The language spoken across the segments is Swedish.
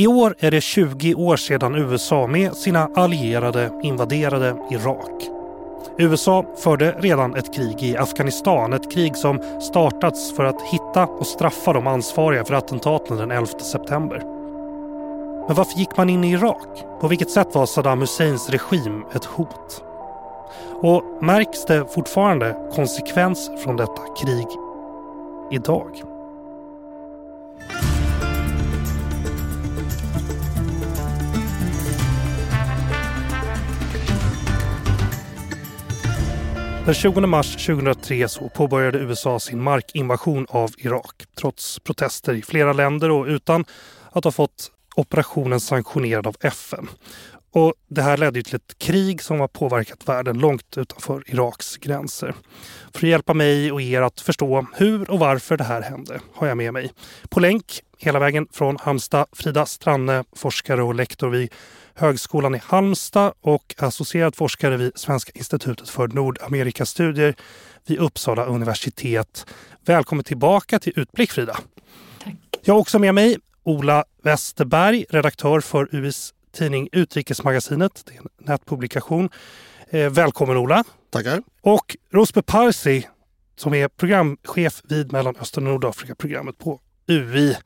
I år är det 20 år sedan USA med sina allierade invaderade Irak. USA förde redan ett krig i Afghanistan, ett krig som startats för att hitta och straffa de ansvariga för attentaten den 11 september. Men varför gick man in i Irak? På vilket sätt var Saddam Husseins regim ett hot? Och märks det fortfarande konsekvens från detta krig idag? Den 20 mars 2003 så påbörjade USA sin markinvasion av Irak trots protester i flera länder och utan att ha fått operationen sanktionerad av FN. Och det här ledde till ett krig som har påverkat världen långt utanför Iraks gränser. För att hjälpa mig och er att förstå hur och varför det här hände har jag med mig på länk hela vägen från Halmstad Frida Stranne, forskare och lektor vid Högskolan i Halmstad och associerad forskare vid Svenska institutet för Nordamerikastudier vid Uppsala universitet. Välkommen tillbaka till Utblick Frida. Tack. Jag har också med mig Ola Westerberg, redaktör för UIs tidning Utrikesmagasinet. Det är en nätpublikation. Eh, välkommen Ola! Tackar! Och Rosbe Parsi som är programchef vid Mellanöstern och Nordafrika-programmet på UI.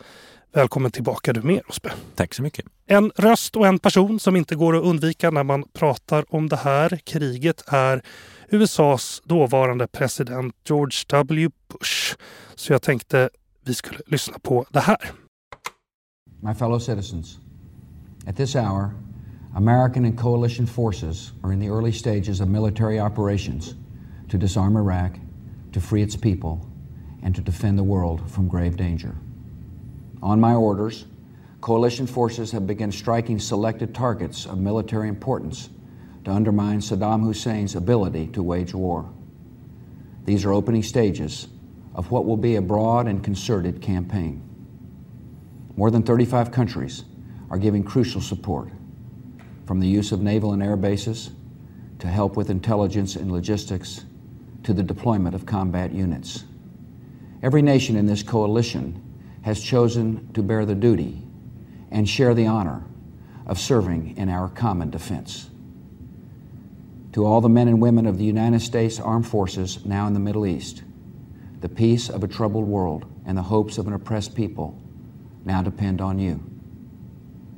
Välkommen tillbaka du med Rosbe. Tack så mycket. En röst och en person som inte går att undvika när man pratar om det här kriget är USAs dåvarande president George W Bush. Så jag tänkte vi skulle lyssna på det här. My fellow citizens, at this hour, American and coalition forces are in the early stages of military operations to disarm Iraq, to free its people, and to defend the world from grave danger. On my orders, coalition forces have begun striking selected targets of military importance to undermine Saddam Hussein's ability to wage war. These are opening stages of what will be a broad and concerted campaign. More than 35 countries are giving crucial support, from the use of naval and air bases to help with intelligence and logistics to the deployment of combat units. Every nation in this coalition has chosen to bear the duty and share the honor of serving in our common defense. To all the men and women of the United States Armed Forces now in the Middle East, the peace of a troubled world and the hopes of an oppressed people now depend on you.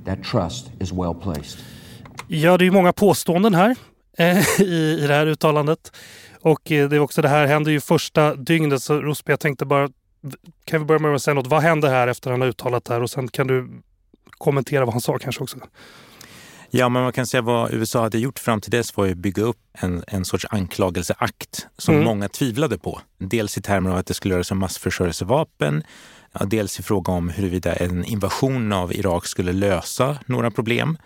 That trust is well placed. Ja, det är många påståenden här eh, i, i det här uttalandet. Och eh, det är också det här händer ju första dygnet. Så Rosby, jag tänkte bara, kan vi börja med att säga något? Vad hände här efter han har uttalat det här? Och sen kan du kommentera vad han sa kanske också. Ja, men man kan säga vad USA hade gjort fram till dess var att bygga upp en, en sorts anklagelseakt som mm. många tvivlade på. Dels i termer av att det skulle röra sig om massförstörelsevapen, dels i fråga om huruvida en invasion av Irak skulle lösa några problem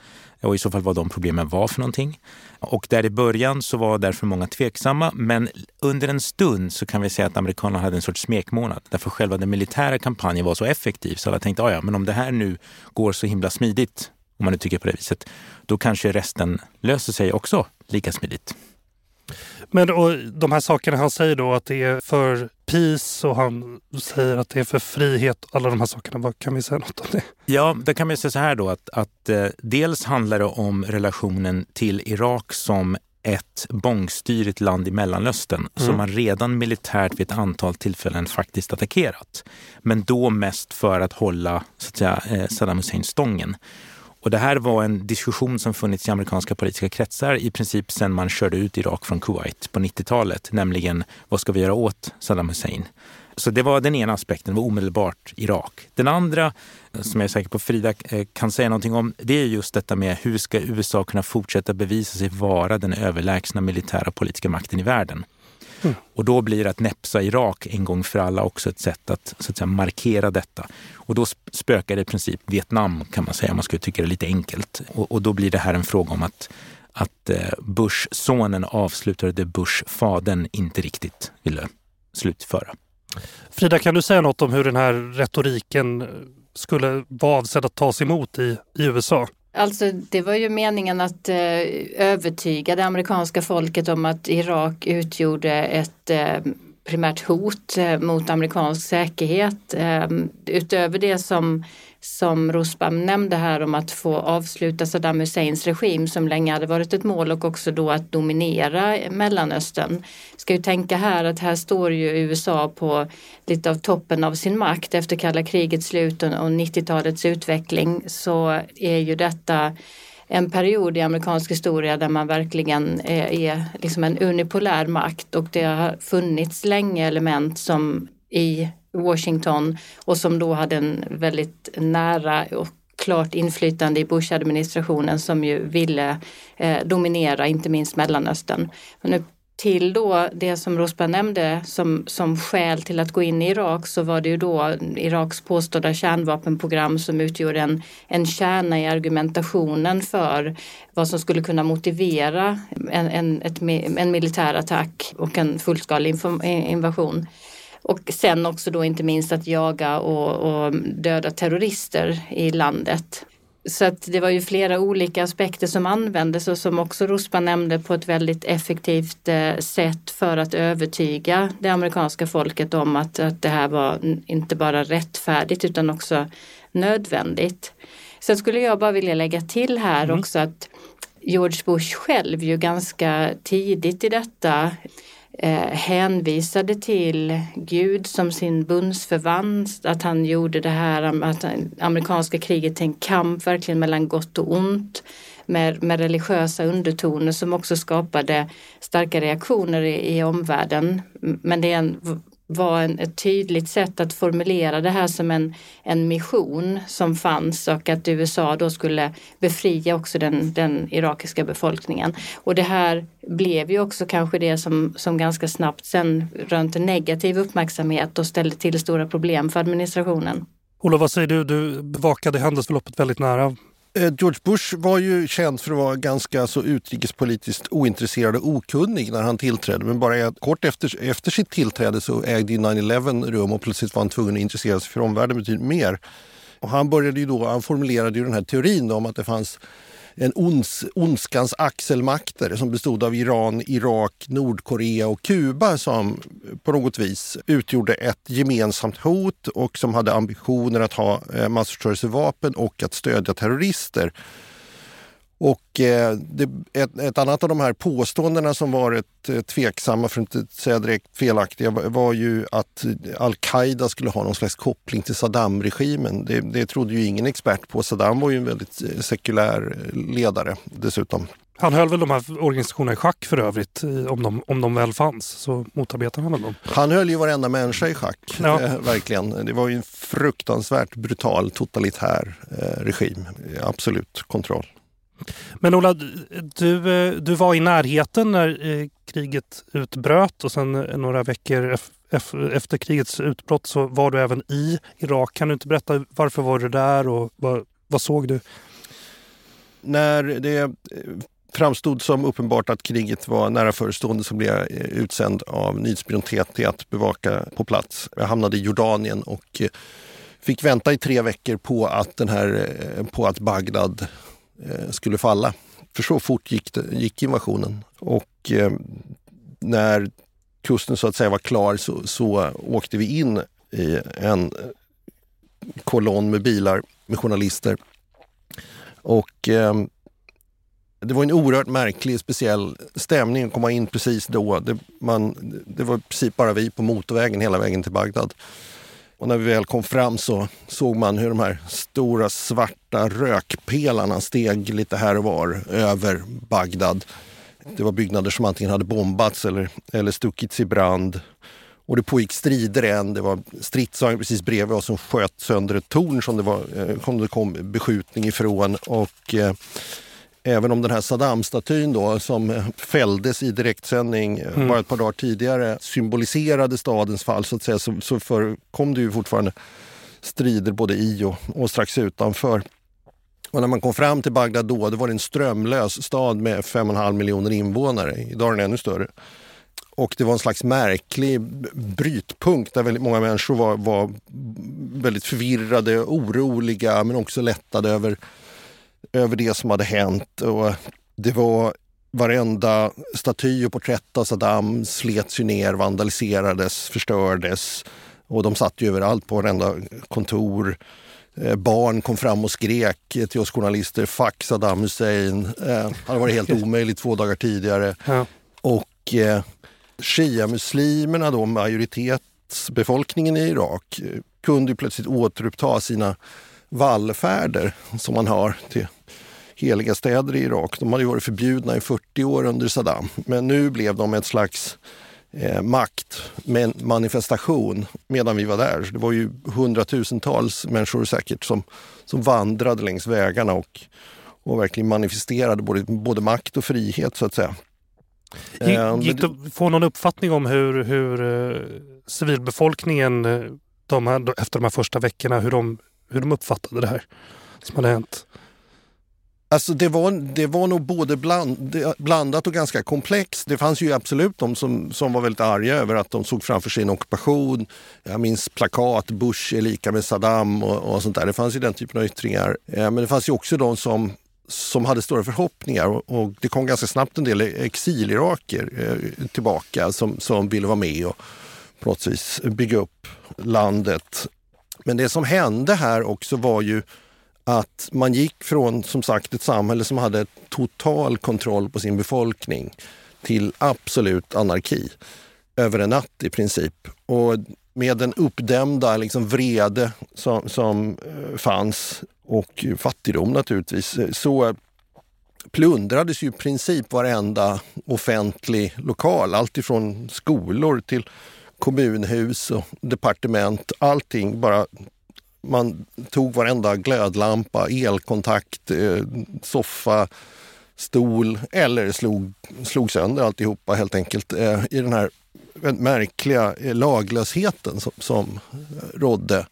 och i så fall vad de problemen var för någonting. Och där i början så var därför många tveksamma, men under en stund så kan vi säga att amerikanerna hade en sorts smekmånad. Därför själva den militära kampanjen var så effektiv så alla tänkte, ah, ja men om det här nu går så himla smidigt, om man nu tycker på det viset, då kanske resten löser sig också lika smidigt. Men och de här sakerna han säger då att det är för peace och han säger att det är för frihet. Alla de här sakerna, vad kan vi säga något om det? Ja, det kan man säga så här då att, att eh, dels handlar det om relationen till Irak som ett bångstyrigt land i Mellanöstern mm. som man redan militärt vid ett antal tillfällen faktiskt attackerat. Men då mest för att hålla så att säga, eh, Saddam Hussein stången. Och det här var en diskussion som funnits i amerikanska politiska kretsar i princip sedan man körde ut Irak från Kuwait på 90-talet, nämligen vad ska vi göra åt Saddam Hussein? Så det var den ena aspekten, det var omedelbart Irak. Den andra, som jag är säker på Frida eh, kan säga någonting om, det är just detta med hur ska USA kunna fortsätta bevisa sig vara den överlägsna militära och politiska makten i världen? Mm. Och då blir att näpsa Irak en gång för alla också ett sätt att, så att säga, markera detta. Och då spökar det i princip Vietnam kan man säga, om man skulle tycka det är lite enkelt. Och, och då blir det här en fråga om att, att eh, Bush-sonen avslutade det Bush-fadern inte riktigt ville slutföra. Frida, kan du säga något om hur den här retoriken skulle vara avsedd att tas emot i, i USA? Alltså det var ju meningen att eh, övertyga det amerikanska folket om att Irak utgjorde ett eh, primärt hot eh, mot amerikansk säkerhet. Eh, utöver det som som Rosbam nämnde här om att få avsluta Saddam Husseins regim som länge hade varit ett mål och också då att dominera Mellanöstern. Ska ju tänka här att här står ju USA på lite av toppen av sin makt efter kalla krigets slut och 90-talets utveckling så är ju detta en period i amerikansk historia där man verkligen är, är liksom en unipolär makt och det har funnits länge element som i Washington och som då hade en väldigt nära och klart inflytande i Bush-administrationen som ju ville eh, dominera inte minst Mellanöstern. Men till då det som Rosberg nämnde som, som skäl till att gå in i Irak så var det ju då Iraks påstådda kärnvapenprogram som utgjorde en, en kärna i argumentationen för vad som skulle kunna motivera en, en, ett, en militär attack och en fullskalig invasion. Och sen också då inte minst att jaga och, och döda terrorister i landet. Så att det var ju flera olika aspekter som användes och som också Rospa nämnde på ett väldigt effektivt eh, sätt för att övertyga det amerikanska folket om att, att det här var inte bara rättfärdigt utan också nödvändigt. Sen skulle jag bara vilja lägga till här mm. också att George Bush själv ju ganska tidigt i detta eh, hänvisade till Gud som sin bundsförvant, att han gjorde det här att amerikanska kriget till en kamp verkligen mellan gott och ont med, med religiösa undertoner som också skapade starka reaktioner i, i omvärlden. Men det är en var en, ett tydligt sätt att formulera det här som en, en mission som fanns och att USA då skulle befria också den, den irakiska befolkningen. Och det här blev ju också kanske det som, som ganska snabbt sen rönte negativ uppmärksamhet och ställde till stora problem för administrationen. Olof, vad säger du? Du bevakade händelseförloppet väldigt nära. Eh, George Bush var ju känd för att vara ganska så utrikespolitiskt ointresserad och okunnig när han tillträdde. Men bara kort efter, efter sitt tillträde så ägde 9-11 rum och plötsligt var han tvungen att intressera sig för omvärlden betydligt mer. Och han började ju då, han formulerade ju den här teorin om att det fanns en ons, ondskans axelmakter som bestod av Iran, Irak, Nordkorea och Kuba som på något vis utgjorde ett gemensamt hot och som hade ambitioner att ha eh, massförstörelsevapen och att stödja terrorister. Och eh, det, ett, ett, annat av de här påståendena som varit eh, tveksamma, för att inte säga direkt felaktiga, var, var ju att al-Qaida skulle ha någon slags koppling till Saddam-regimen. Det, det trodde ju ingen expert på. Saddam var ju en väldigt eh, sekulär ledare dessutom. Han höll väl de här organisationerna i schack för övrigt, om de, om de väl fanns. Så motarbetade han väl dem. Han höll ju varenda människa i schack, ja. eh, verkligen. Det var ju en fruktansvärt brutal totalitär eh, regim. Absolut kontroll. Men Ola, du, eh, du var i närheten när eh, kriget utbröt och sen eh, några veckor efter krigets utbrott så var du även i Irak. Kan du inte berätta varför var du där och vad, vad såg du? När det framstod som uppenbart att kriget var nära förestående så blev jag utsänd av nyhetsbyrån TT att bevaka på plats. Jag hamnade i Jordanien och fick vänta i tre veckor på att, den här, på att Bagdad Eh, skulle falla. För så fort gick, det, gick invasionen. Och eh, när kusten så att säga var klar så, så åkte vi in i en kolonn med bilar med journalister. Och eh, det var en oerhört märklig, speciell stämning att komma in precis då. Det, man, det var i princip bara vi på motorvägen hela vägen till Bagdad. Och när vi väl kom fram så såg man hur de här stora svarta rökpelarna steg lite här och var över Bagdad. Det var byggnader som antingen hade bombats eller, eller stuckits i brand. Och det pågick strider än. Det var stridsvagn precis bredvid oss som sköt sönder ett torn som det, var, eh, som det kom beskjutning ifrån. Och, eh, Även om den här Saddam-statyn då som fälldes i direktsändning mm. bara ett par dagar tidigare symboliserade stadens fall så att säga så, så förekom det ju fortfarande strider både i och, och strax utanför. Och när man kom fram till Bagdad då, det var det en strömlös stad med 5,5 miljoner invånare. Idag är den ännu större. Och det var en slags märklig brytpunkt där väldigt många människor var, var väldigt förvirrade, oroliga men också lättade över över det som hade hänt. Och det var varenda staty och porträtt av Saddam slets ju ner, vandaliserades, förstördes. Och de satt ju överallt på varenda kontor. Eh, barn kom fram och skrek till oss journalister, fuck Saddam Hussein. Eh, han hade varit helt omöjlig två dagar tidigare. Ja. Och eh, shia-muslimerna, då, majoritetsbefolkningen i Irak, eh, kunde plötsligt återuppta sina vallfärder som man har till heliga städer i Irak. De hade varit förbjudna i 40 år under Saddam, men nu blev de ett slags eh, makt med en manifestation medan vi var där. Så det var ju hundratusentals människor säkert som, som vandrade längs vägarna och, och verkligen manifesterade både, både makt och frihet så att säga. Gick, gick det att få någon uppfattning om hur, hur uh, civilbefolkningen eh, de här, efter de här första veckorna, hur de, hur de uppfattade det här som hade hänt? Alltså det var, det var nog både bland, blandat och ganska komplext. Det fanns ju absolut de som, som var väldigt arga över att de såg framför sig en ockupation. Jag minns plakat, Bush är lika med Saddam och, och sånt där. Det fanns ju den typen av yttringar. Eh, men det fanns ju också de som, som hade stora förhoppningar och, det kom ganska snabbt en del exiliraker eh, tillbaka som, som ville vara med och på något vis bygga upp landet. Men det som hände här också var ju att man gick från som sagt ett samhälle som hade total kontroll på sin befolkning till absolut anarki över en natt i princip. Och med den uppdämda liksom vrede som, som eh, fanns och fattigdom naturligtvis, eh, så plundrades ju i princip varenda offentlig lokal. Alltifrån skolor till kommunhus och departement. Allting bara man tog varenda glödlampa, elkontakt, eh, soffa, stol eller slog, slog sönder alltihopa helt enkelt eh, i den här märkliga eh, laglösheten som, som rådde.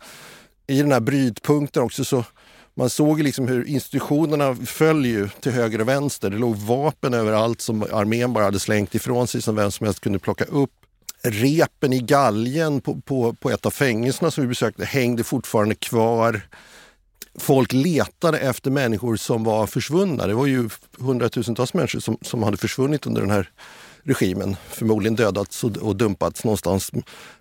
I den här brytpunkten också så man såg liksom hur institutionerna föll ju till höger och vänster. Det låg vapen överallt som armén bara hade slängt ifrån sig som vem som helst kunde plocka upp repen i galgen på, på, på ett av fängelserna som vi besökte hängde fortfarande kvar. Folk letade efter människor som var försvunna. Det var ju hundratusentals människor som, som hade försvunnit under den här regimen. Förmodligen dödats och, och dumpats någonstans.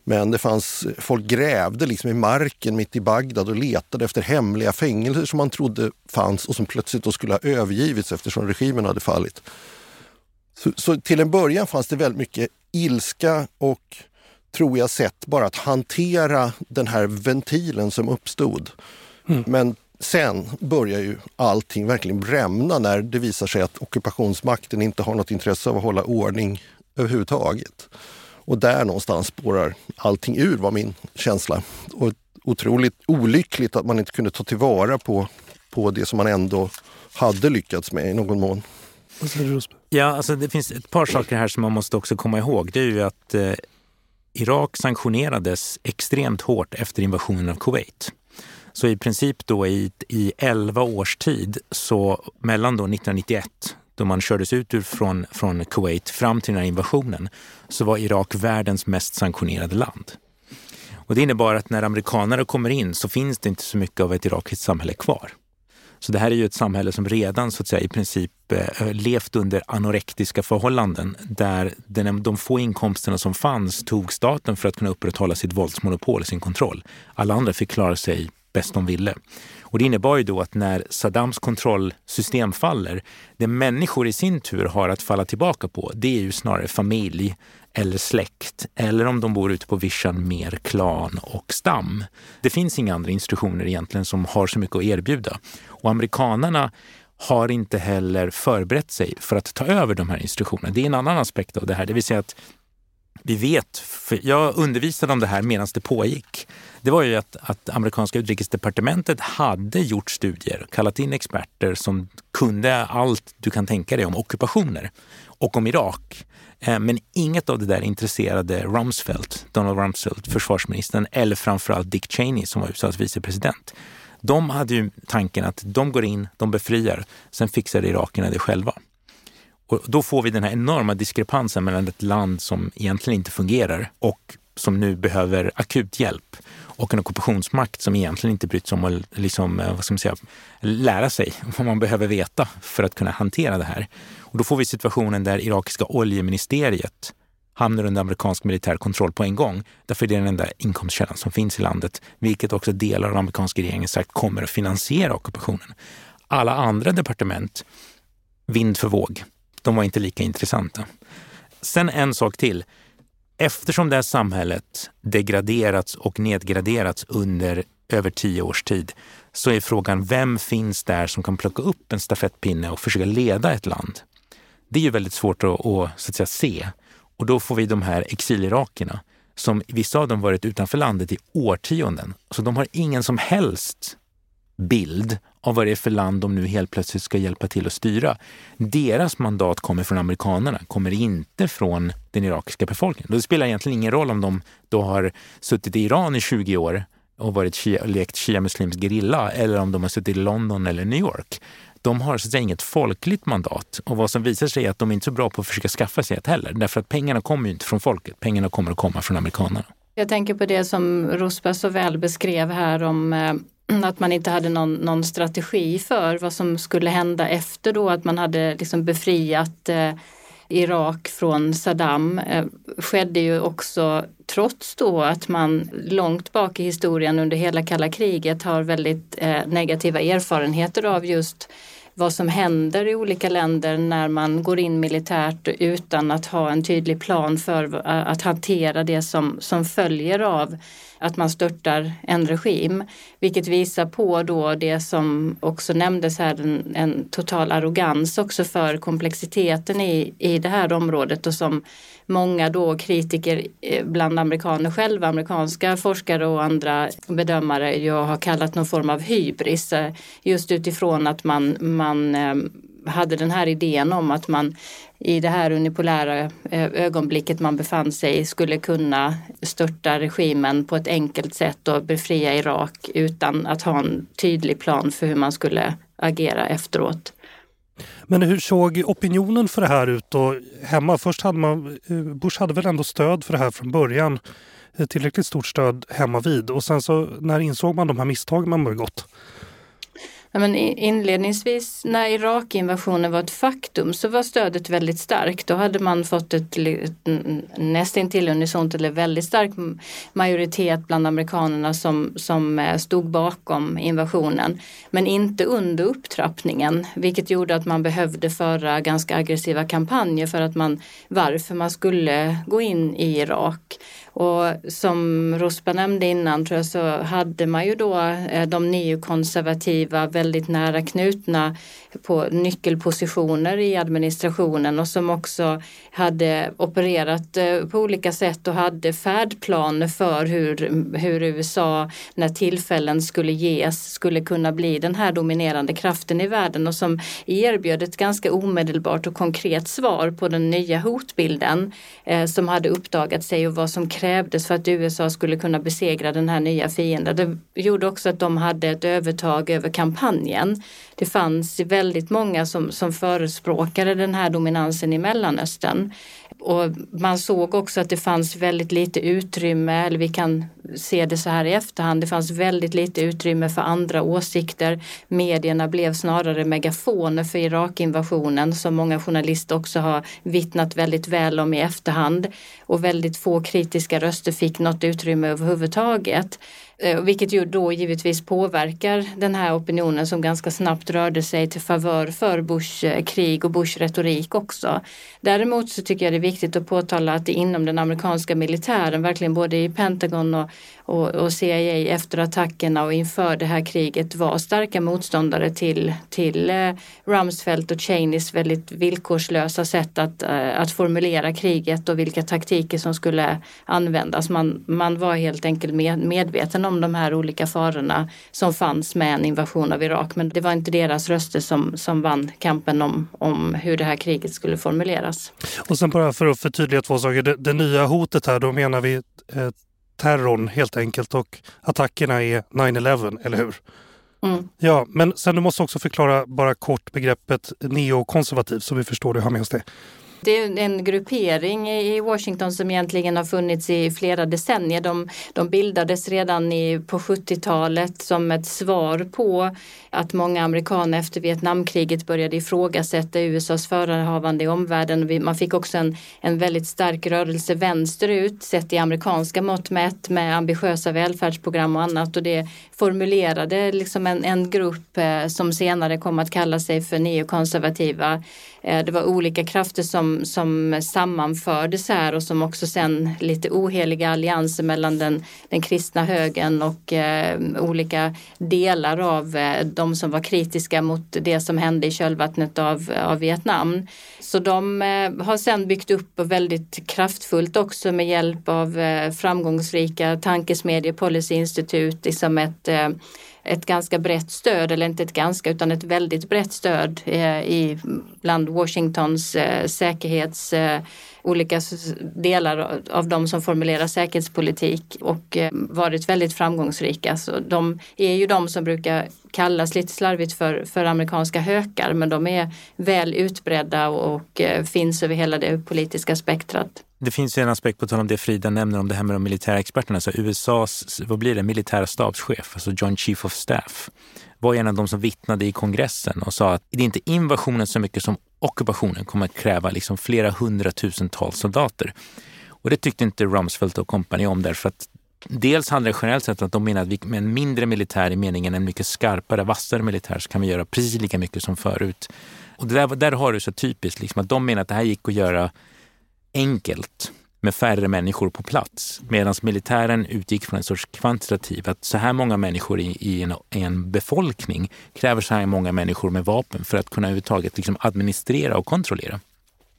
Men det fanns, folk grävde liksom i marken mitt i Bagdad och letade efter hemliga fängelser som man trodde fanns och som plötsligt då skulle ha övergivits eftersom regimen hade fallit. Så, så, till en början fanns det väldigt mycket ilska och, tror jag, sätt bara att hantera den här ventilen som uppstod. Mm. Men sen börjar ju allting verkligen brämna när det visar sig att ockupationsmakten inte har något intresse av att hålla ordning överhuvudtaget. Och där någonstans spårar allting ur var min känsla. Och otroligt olyckligt att man inte kunde ta tillvara på, på det som man ändå hade lyckats med i någon mån. Ja, alltså det finns ett par saker här som man måste också komma ihåg. Det är ju att eh, Irak sanktionerades extremt hårt efter invasionen av Kuwait. Så i princip då i, i 11 års tid, så mellan då 1991 då man kördes ut ur från, från Kuwait fram till den här invasionen, så var Irak världens mest sanktionerade land. Och det innebar att när amerikanare kommer in så finns det inte så mycket av ett irakiskt samhälle kvar. Så det här är ju ett samhälle som redan så att säga i princip eh, eh, levt under anorektiska förhållanden där den, de få inkomsterna som fanns tog staten för att kunna upprätthålla sitt våldsmonopol, sin kontroll. Alla andra fick klara sig bäst de ville. Och det innebar ju då att när Saddams kontrollsystem faller, det människor i sin tur har att falla tillbaka på, det är ju snarare familj eller släkt eller om de bor ute på vischan mer klan och stam. Det finns inga andra institutioner egentligen som har så mycket att erbjuda. Och amerikanarna har inte heller förberett sig för att ta över de här institutionerna. Det är en annan aspekt av det här, det vill säga att vi vet, för jag undervisade om det här medan det pågick. Det var ju att, att amerikanska utrikesdepartementet hade gjort studier, kallat in experter som kunde allt du kan tänka dig om ockupationer och om Irak. Eh, men inget av det där intresserade Rumsfeld, Donald Rumsfeld, försvarsministern, eller framförallt Dick Cheney som var USAs vicepresident. De hade ju tanken att de går in, de befriar, sen fixar irakierna det själva. Och då får vi den här enorma diskrepansen mellan ett land som egentligen inte fungerar och som nu behöver akut hjälp och en ockupationsmakt som egentligen inte brytt sig om att liksom, eh, vad ska man säga, lära sig vad man behöver veta för att kunna hantera det här. Och då får vi situationen där irakiska oljeministeriet hamnar under amerikansk militär kontroll på en gång. Därför det är den enda inkomstkällan som finns i landet, vilket också delar av amerikanska regeringen sagt kommer att finansiera ockupationen. Alla andra departement, vind för våg, de var inte lika intressanta. Sen en sak till. Eftersom det här samhället degraderats och nedgraderats under över tio års tid så är frågan vem finns där som kan plocka upp en stafettpinne och försöka leda ett land? Det är ju väldigt svårt att, att, så att säga, se. Och då får vi de här exilirakerna som vissa av dem varit utanför landet i årtionden. Så de har ingen som helst bild av vad det är för land de nu helt plötsligt ska hjälpa till att styra. Deras mandat kommer från amerikanerna, kommer inte från den irakiska befolkningen. Det spelar egentligen ingen roll om de då har suttit i Iran i 20 år och varit shia, lekt shia-muslimsk gerilla eller om de har suttit i London eller New York. De har så att säga inget folkligt mandat och vad som visar sig är att de är inte är så bra på att försöka skaffa sig ett heller. Därför att pengarna kommer ju inte från folket, pengarna kommer att komma från amerikanerna. Jag tänker på det som Rosberg så väl beskrev här om eh, Mm, att man inte hade någon, någon, strategi för vad som skulle hända efter då att man hade liksom befriat eh, Irak från Saddam eh, skedde ju också trots då att man långt bak i historien under hela kalla kriget har väldigt eh, negativa erfarenheter av just vad som händer i olika länder när man går in militärt utan att ha en tydlig plan för eh, att hantera det som, som följer av att man störtar en regim. Vilket visar på då det som också nämndes här, en, en total arrogans också för komplexiteten i, i det här området och som många då kritiker eh, bland amerikaner själva, amerikanska forskare och andra bedömare jag har kallat någon form av hybris. Eh, just utifrån att man, man eh, hade den här idén om att man i det här unipolära eh, ögonblicket man befann sig skulle kunna störta regimen på ett enkelt sätt och befria Irak utan att ha en tydlig plan för hur man skulle agera efteråt. Men hur såg opinionen för det här ut då hemma? Först hade man, eh, Bush hade väl ändå stöd för det här från början. Eh, tillräckligt stort stöd hemma vid och sen så när insåg man de här misstagen man begått? Men inledningsvis när Irakinvasionen var ett faktum så var stödet väldigt starkt. Då hade man fått ett nästintill unisont eller väldigt stark majoritet bland amerikanerna som, som eh, stod bakom invasionen. Men inte under upptrappningen, vilket gjorde att man behövde föra ganska aggressiva kampanjer för att man varför man skulle gå in i Irak. Och som Rospa nämnde innan tror jag så hade man ju då eh, de neokonservativa väldigt nära knutna på nyckelpositioner i administrationen och som också hade opererat eh, på olika sätt och hade färdplaner för hur, hur USA när tillfällen skulle ges skulle kunna bli den här dominerande kraften i världen och som erbjöd ett ganska omedelbart och konkret svar på den nya hotbilden eh, som hade uppdagat sig och vad som krävdes för att USA skulle kunna besegra den här nya fienden. Det gjorde också att de hade ett övertag över kampanjen. Det fanns väldigt många som, som förespråkade den här dominansen i Mellanöstern. Och man såg också att det fanns väldigt lite utrymme, eller vi kan se det så här i efterhand, det fanns väldigt lite utrymme för andra åsikter. Medierna blev snarare megafoner för Irakinvasionen som många journalister också har vittnat väldigt väl om i efterhand. Och väldigt få kritiska röster fick något utrymme överhuvudtaget. Eh, vilket ju då givetvis påverkar den här opinionen som ganska snabbt rörde sig till favör för Bush-krig och Bush retorik också. Däremot så tycker jag det är viktigt att påtala att det inom den amerikanska militären, verkligen både i Pentagon och, och, och CIA efter attackerna och inför det här kriget var starka motståndare till, till eh, Rumsfeld och Cheneys väldigt villkorslösa sätt att, eh, att formulera kriget och vilka taktiker som skulle användas. Man, man var helt enkelt med, medveten om de här olika farorna som fanns med en invasion av Irak. Men det var inte deras röster som, som vann kampen om, om hur det här kriget skulle formuleras. Och sen bara för att förtydliga två saker. Det, det nya hotet här, då menar vi eh, terrorn helt enkelt och attackerna är 9-11, eller hur? Mm. Ja, men sen du måste också förklara bara kort begreppet neokonservativ så vi förstår det och har med oss det. Det är en gruppering i Washington som egentligen har funnits i flera decennier. De, de bildades redan i, på 70-talet som ett svar på att många amerikaner efter Vietnamkriget började ifrågasätta USAs förehavande i omvärlden. Man fick också en, en väldigt stark rörelse vänsterut sett i amerikanska mått mätt med ambitiösa välfärdsprogram och annat och det formulerade liksom en, en grupp eh, som senare kom att kalla sig för neokonservativa. Eh, det var olika krafter som, som sammanfördes här och som också sen lite oheliga allianser mellan den, den kristna högen och eh, olika delar av eh, de som var kritiska mot det som hände i kölvattnet av, av Vietnam. Så de eh, har sen byggt upp väldigt kraftfullt också med hjälp av eh, framgångsrika tankesmedjor, policyinstitut, liksom ett eh, ett ganska brett stöd, eller inte ett ganska utan ett väldigt brett stöd eh, i, bland Washingtons eh, säkerhets eh, olika delar av de som formulerar säkerhetspolitik och eh, varit väldigt framgångsrika. Så de är ju de som brukar kallas lite slarvigt för, för amerikanska hökar men de är väl utbredda och, och eh, finns över hela det politiska spektrat. Det finns ju en aspekt på tal om det Frida nämner om det här med de militära experterna. Så USAs, vad blir det, militära stabschef, alltså John Chief of Staff, var en av de som vittnade i kongressen och sa att det är inte invasionen så mycket som ockupationen kommer att kräva liksom flera hundratusentals soldater. Och det tyckte inte Rumsfeld och kompani om därför att dels handlar det generellt sett om att de menar att vi med en mindre militär i meningen en mycket skarpare, vassare militär så kan vi göra precis lika mycket som förut. Och där, där har du så typiskt liksom att de menar att det här gick att göra enkelt med färre människor på plats. Medan militären utgick från en sorts kvantitativ, att så här många människor i, i, en, i en, befolkning kräver så här många människor med vapen för att kunna överhuvudtaget liksom administrera och kontrollera.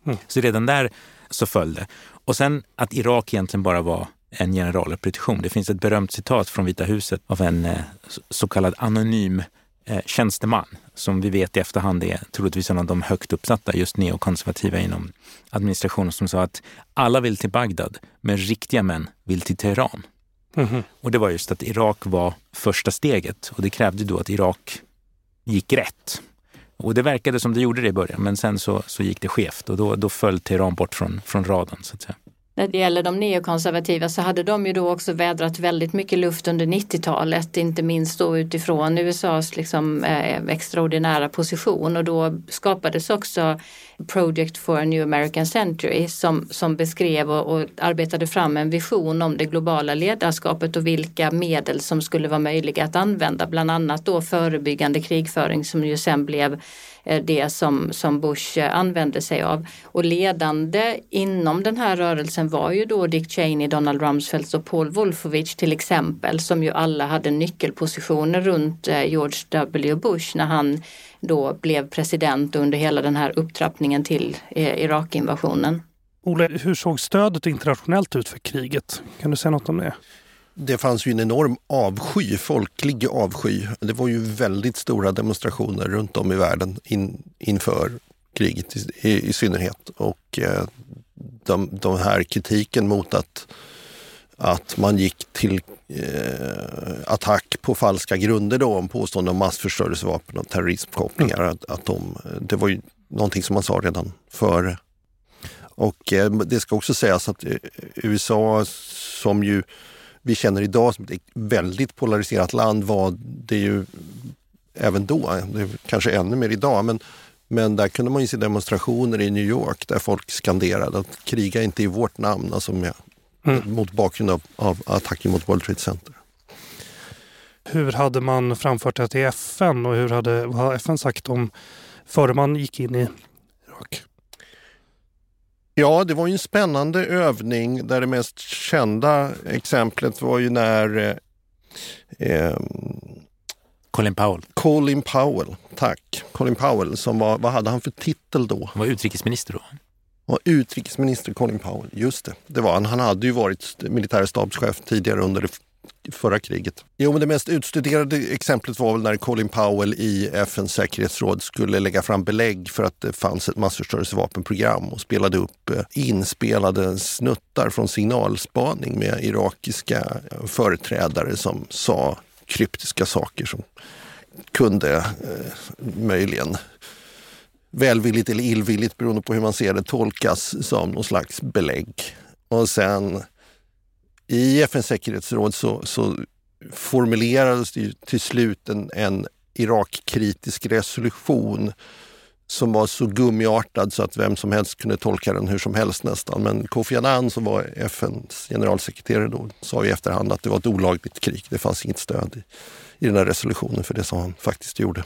Mm. Så redan där så föll det. Och sen att Irak egentligen bara var en generalrepetition. Det finns ett berömt citat från Vita huset av en eh, så kallad anonym eh, tjänsteman som vi vet i efterhand är troligtvis en av de högt uppsatta, just neokonservativa inom administrationen, som sa att alla vill till Bagdad, men riktiga män vill till Teheran. Mm -hmm. Och det var just att Irak var första steget och det krävde då att Irak gick rätt. Och det verkade som det gjorde det i början, men sen så, så gick det skevt och då, då föll Teheran bort från, från radarn. Så att säga. När det gäller de neokonservativa så hade de ju då också vädrat väldigt mycket luft under 90-talet, inte minst då utifrån USAs liksom, eh, extraordinära position. Och då skapades också Project for a New American Century som, som beskrev och, och arbetade fram en vision om det globala ledarskapet och vilka medel som skulle vara möjliga att använda, bland annat då förebyggande krigföring som ju sen blev eh, det som, som Bush eh, använde sig av. Och ledande inom den här rörelsen var ju då Dick Cheney, Donald Rumsfeld och Paul Wolfowitz till exempel som ju alla hade nyckelpositioner runt eh, George W Bush när han då blev president under hela den här upptrappningen till Irakinvasionen. Olle, hur såg stödet internationellt ut för kriget? Kan du säga något om det? det fanns ju en enorm avsky, folklig avsky. Det var ju väldigt stora demonstrationer runt om i världen in, inför kriget i, i, i synnerhet. Och eh, de, de här kritiken mot att, att man gick till eh, attack på falska grunder då om påståenden om massförstörelsevapen och terrorismkopplingar. Att, att de, det var ju någonting som man sa redan före. Och eh, det ska också sägas att eh, USA som ju vi känner idag som ett väldigt polariserat land var det ju även då, kanske ännu mer idag, men, men där kunde man ju se demonstrationer i New York där folk skanderade att kriga inte i vårt namn, alltså med, mm. mot bakgrund av, av attacken mot World Trade Center. Hur hade man framfört det till FN och hur hade, vad har FN sagt om före man gick in i Irak? Ja, det var ju en spännande övning där det mest kända exemplet var ju när eh, eh, Colin Powell. Colin Powell, tack. Colin Powell, som var, vad hade han för titel då? Han var utrikesminister då var utrikesminister Colin Powell, just det. Det var han. Han hade ju varit militär stabschef tidigare under det förra kriget. Jo, men det mest utstuderade exemplet var väl när Colin Powell i FNs säkerhetsråd skulle lägga fram belägg för att det fanns ett massförstörelsevapenprogram och spelade upp eh, inspelade snuttar från signalspaning med irakiska eh, företrädare som sa kryptiska saker som kunde eh, möjligen välvilligt eller illvilligt beroende på hur man ser det, tolkas som någon slags belägg. Och sen i FNs säkerhetsråd så, så formulerades det till slut en, en Irakkritisk resolution som var så gummiartad så att vem som helst kunde tolka den hur som helst nästan. Men Kofi Annan som var FNs generalsekreterare då sa i efterhand att det var ett olagligt krig. Det fanns inget stöd i, i den här resolutionen för det som han faktiskt gjorde.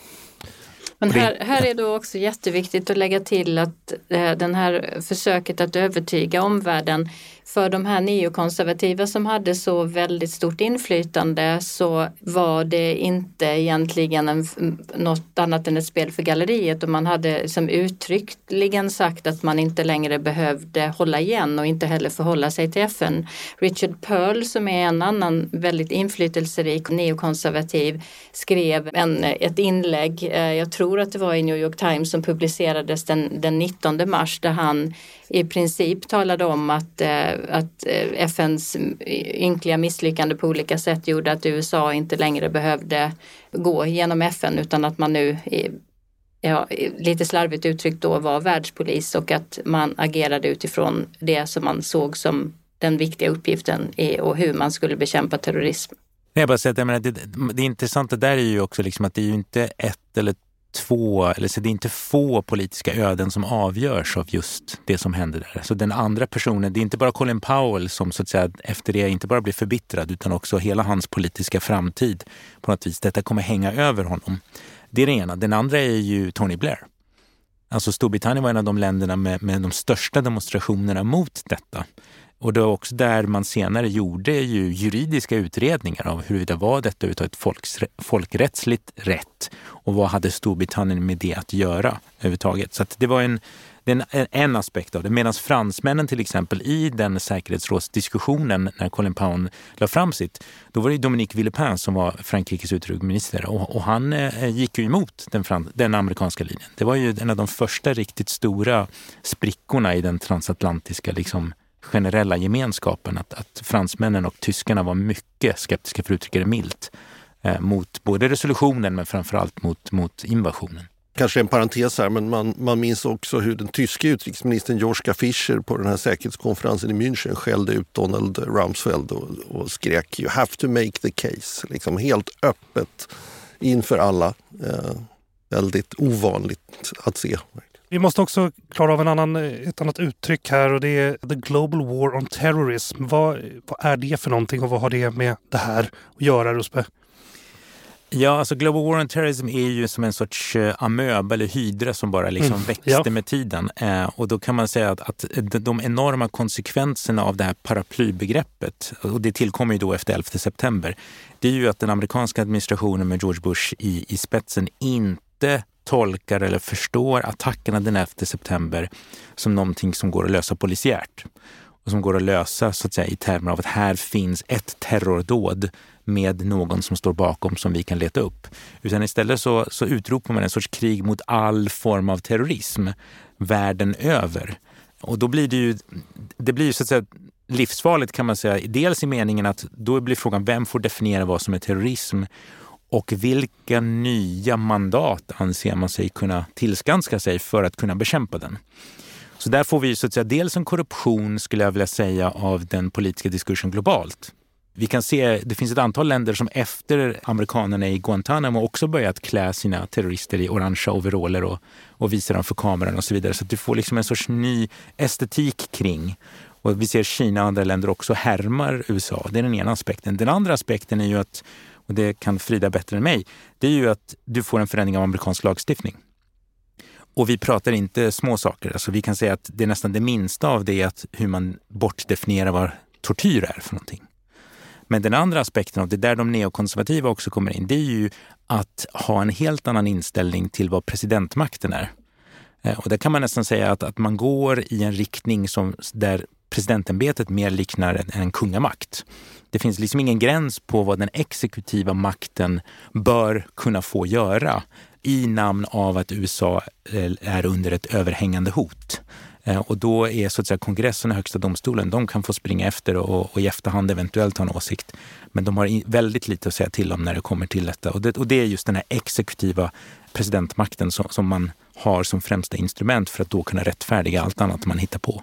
Men här, här är det också jätteviktigt att lägga till att eh, den här försöket att övertyga omvärlden för de här neokonservativa som hade så väldigt stort inflytande så var det inte egentligen en, något annat än ett spel för galleriet och man hade som uttryckligen sagt att man inte längre behövde hålla igen och inte heller förhålla sig till FN. Richard Pearl som är en annan väldigt inflytelserik neokonservativ skrev en, ett inlägg, eh, jag tror att det var i New York Times som publicerades den, den 19 mars där han i princip talade om att, eh, att eh, FNs ynkliga misslyckande på olika sätt gjorde att USA inte längre behövde gå genom FN utan att man nu ja, lite slarvigt uttryckt då var världspolis och att man agerade utifrån det som man såg som den viktiga uppgiften i, och hur man skulle bekämpa terrorism. Jag bara säger att, menar, det, det intressanta där är ju också liksom att det är ju inte ett eller två, eller så det är inte få politiska öden som avgörs av just det som händer där. Så den andra personen, det är inte bara Colin Powell som så att säga efter det inte bara blir förbittrad utan också hela hans politiska framtid på något vis. Detta kommer hänga över honom. Det är det ena. Den andra är ju Tony Blair. Alltså Storbritannien var en av de länderna med, med de största demonstrationerna mot detta. Och det var också där man senare gjorde ju juridiska utredningar av huruvida var detta utav ett folks, folkrättsligt rätt och vad hade Storbritannien med det att göra överhuvudtaget. Så det var en, en, en aspekt av det. Medan fransmännen till exempel i den säkerhetsrådsdiskussionen när Colin Powell la fram sitt, då var det Dominique Villepin som var Frankrikes utrikesminister och, och, han eh, gick ju emot den, den amerikanska linjen. Det var ju en av de första riktigt stora sprickorna i den transatlantiska liksom, generella gemenskapen att, att fransmännen och tyskarna var mycket skeptiska, för att uttrycka det milt, eh, mot både resolutionen men framförallt mot, mot invasionen. Kanske en parentes här, men man, man minns också hur den tyske utrikesministern Joschka Fischer på den här säkerhetskonferensen i München skällde ut Donald Rumsfeld och, och skrek “You have to make the case”. Liksom helt öppet inför alla. Eh, väldigt ovanligt att se. Vi måste också klara av en annan, ett annat uttryck här och det är the global war on terrorism. Vad, vad är det för någonting och vad har det med det här att göra, Ruspe? Ja, alltså Global War on Terrorism är ju som en sorts uh, amöba eller hydra som bara liksom mm, växte ja. med tiden. Uh, och då kan man säga att, att de enorma konsekvenserna av det här paraplybegreppet, och det tillkommer ju då efter 11 september, det är ju att den amerikanska administrationen med George Bush i, i spetsen inte inte tolkar eller förstår attackerna den 11 september som någonting som går att lösa polisiärt och som går att lösa så att säga, i termer av att här finns ett terrordåd med någon som står bakom som vi kan leta upp. Utan istället så, så utropar man en sorts krig mot all form av terrorism världen över. Och då blir det ju, det blir så att säga livsfarligt kan man säga. Dels i meningen att då blir frågan vem får definiera vad som är terrorism och vilka nya mandat anser man sig kunna tillskanska sig för att kunna bekämpa den? Så där får vi så att säga dels en korruption, skulle jag vilja säga, av den politiska diskursen globalt. Vi kan se, det finns ett antal länder som efter amerikanerna i Guantanamo också börjat klä sina terrorister i orangea overaller och, och visa dem för kameran och så vidare. Så att du får liksom en sorts ny estetik kring. Och vi ser Kina och andra länder också härmar USA. Det är den ena aspekten. Den andra aspekten är ju att och det kan Frida bättre än mig, det är ju att du får en förändring av amerikansk lagstiftning. Och vi pratar inte små saker. Alltså vi kan säga att det är nästan det minsta av det att hur man bortdefinierar vad tortyr är för någonting. Men den andra aspekten av det, där de neokonservativa också kommer in, det är ju att ha en helt annan inställning till vad presidentmakten är. Eh, och där kan man nästan säga att, att man går i en riktning som, där presidentämbetet mer liknar en, en kungamakt. Det finns liksom ingen gräns på vad den exekutiva makten bör kunna få göra i namn av att USA eh, är under ett överhängande hot. Eh, och då är så att säga kongressen och högsta domstolen, de kan få springa efter och, och i efterhand eventuellt ha en åsikt. Men de har väldigt lite att säga till om när det kommer till detta. Och det, och det är just den här exekutiva presidentmakten som, som man har som främsta instrument för att då kunna rättfärdiga allt annat man hittar på.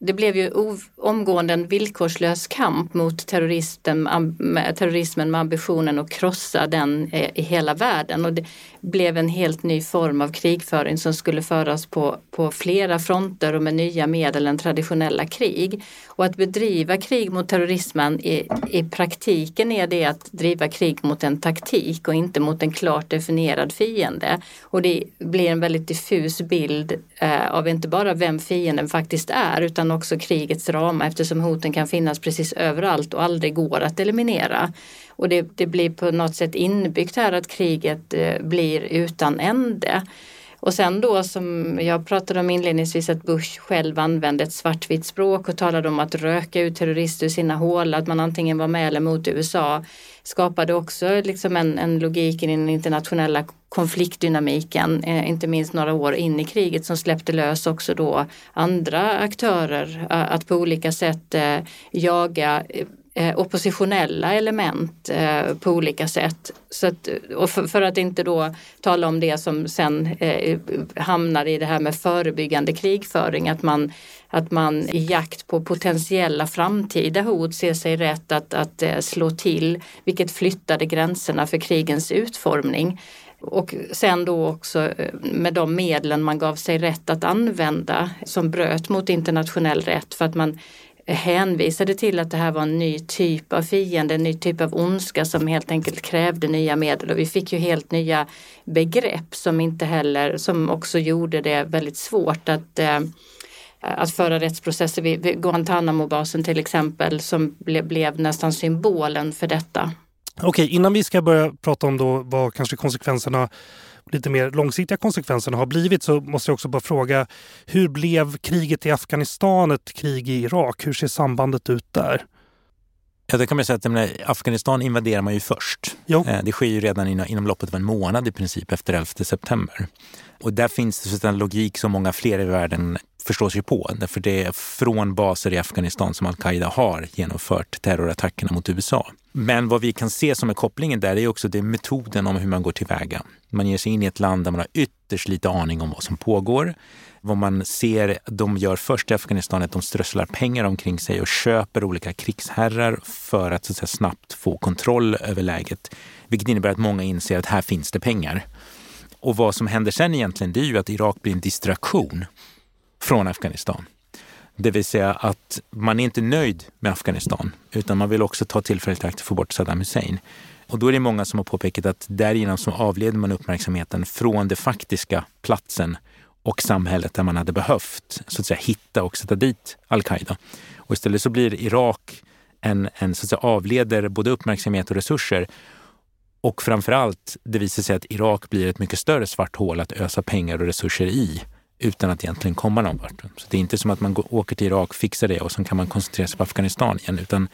Det blev ju omgående en villkorslös kamp mot terrorismen, terrorismen med ambitionen att krossa den eh, i hela världen. Och det blev en helt ny form av krigföring som skulle föras på, på flera fronter och med nya medel än traditionella krig. Och att bedriva krig mot terrorismen i, i praktiken är det att driva krig mot en taktik och inte mot en klart definierad fiende. Och det blir en väldigt diffus bild eh, av inte bara vem fienden faktiskt är utan också krigets ramar eftersom hoten kan finnas precis överallt och aldrig går att eliminera. Och det, det blir på något sätt inbyggt här att kriget eh, blir utan ände. Och sen då som jag pratade om inledningsvis att Bush själv använde ett svartvitt språk och talade om att röka ut terrorister ur sina hål, att man antingen var med eller mot USA, skapade också liksom en, en logik i den internationella konfliktdynamiken, eh, inte minst några år in i kriget som släppte lös också då andra aktörer eh, att på olika sätt eh, jaga eh, eh, oppositionella element eh, på olika sätt. Så att, och för, för, att inte då tala om det som sen eh, hamnar i det här med förebyggande krigföring, att man, att man i jakt på potentiella framtida hot ser sig rätt att, att eh, slå till, vilket flyttade gränserna för krigens utformning. Och sen då också eh, med de medlen man gav sig rätt att använda som bröt mot internationell rätt för att man hänvisade till att det här var en ny typ av fiende, en ny typ av ondska som helt enkelt krävde nya medel och vi fick ju helt nya begrepp som inte heller, som också gjorde det väldigt svårt att eh, att föra rättsprocesser vid, vid Guantanamo-basen till exempel som ble, blev nästan symbolen för detta. Okej, innan vi ska börja prata om då vad kanske konsekvenserna lite mer långsiktiga konsekvenserna har blivit så måste jag också bara fråga hur blev kriget i Afghanistan ett krig i Irak? Hur ser sambandet ut där? Ja, det kan man säga att Afghanistan invaderar man ju först. Jo. Eh, det sker ju redan inom, inom loppet av en månad i princip efter 11 september. Och där finns det en logik som många fler i världen förstås sig på. Därför det är från baser i Afghanistan som al-Qaida har genomfört terrorattackerna mot USA. Men vad vi kan se som är kopplingen där är också det metoden om hur man går tillväga. Man ger sig in i ett land där man har ytterst lite aning om vad som pågår. Vad man ser de gör först i Afghanistan är att de strösslar pengar omkring sig och köper olika krigsherrar för att, så att säga, snabbt få kontroll över läget. Vilket innebär att många inser att här finns det pengar. Och vad som händer sen egentligen, det är ju att Irak blir en distraktion från Afghanistan. Det vill säga att man är inte nöjd med Afghanistan utan man vill också ta tillfället i akt att få bort Saddam Hussein. Och då är det många som har påpekat att därigenom så avleder man uppmärksamheten från den faktiska platsen och samhället där man hade behövt så att säga, hitta och sätta dit al-Qaida. Och istället så blir Irak en, en så att säga, avleder både uppmärksamhet och resurser och framför allt, det visar sig att Irak blir ett mycket större svart hål att ösa pengar och resurser i utan att egentligen komma någon vart. Så det är inte som att man går, åker till Irak, fixar det och sen kan man koncentrera sig på Afghanistan igen, utan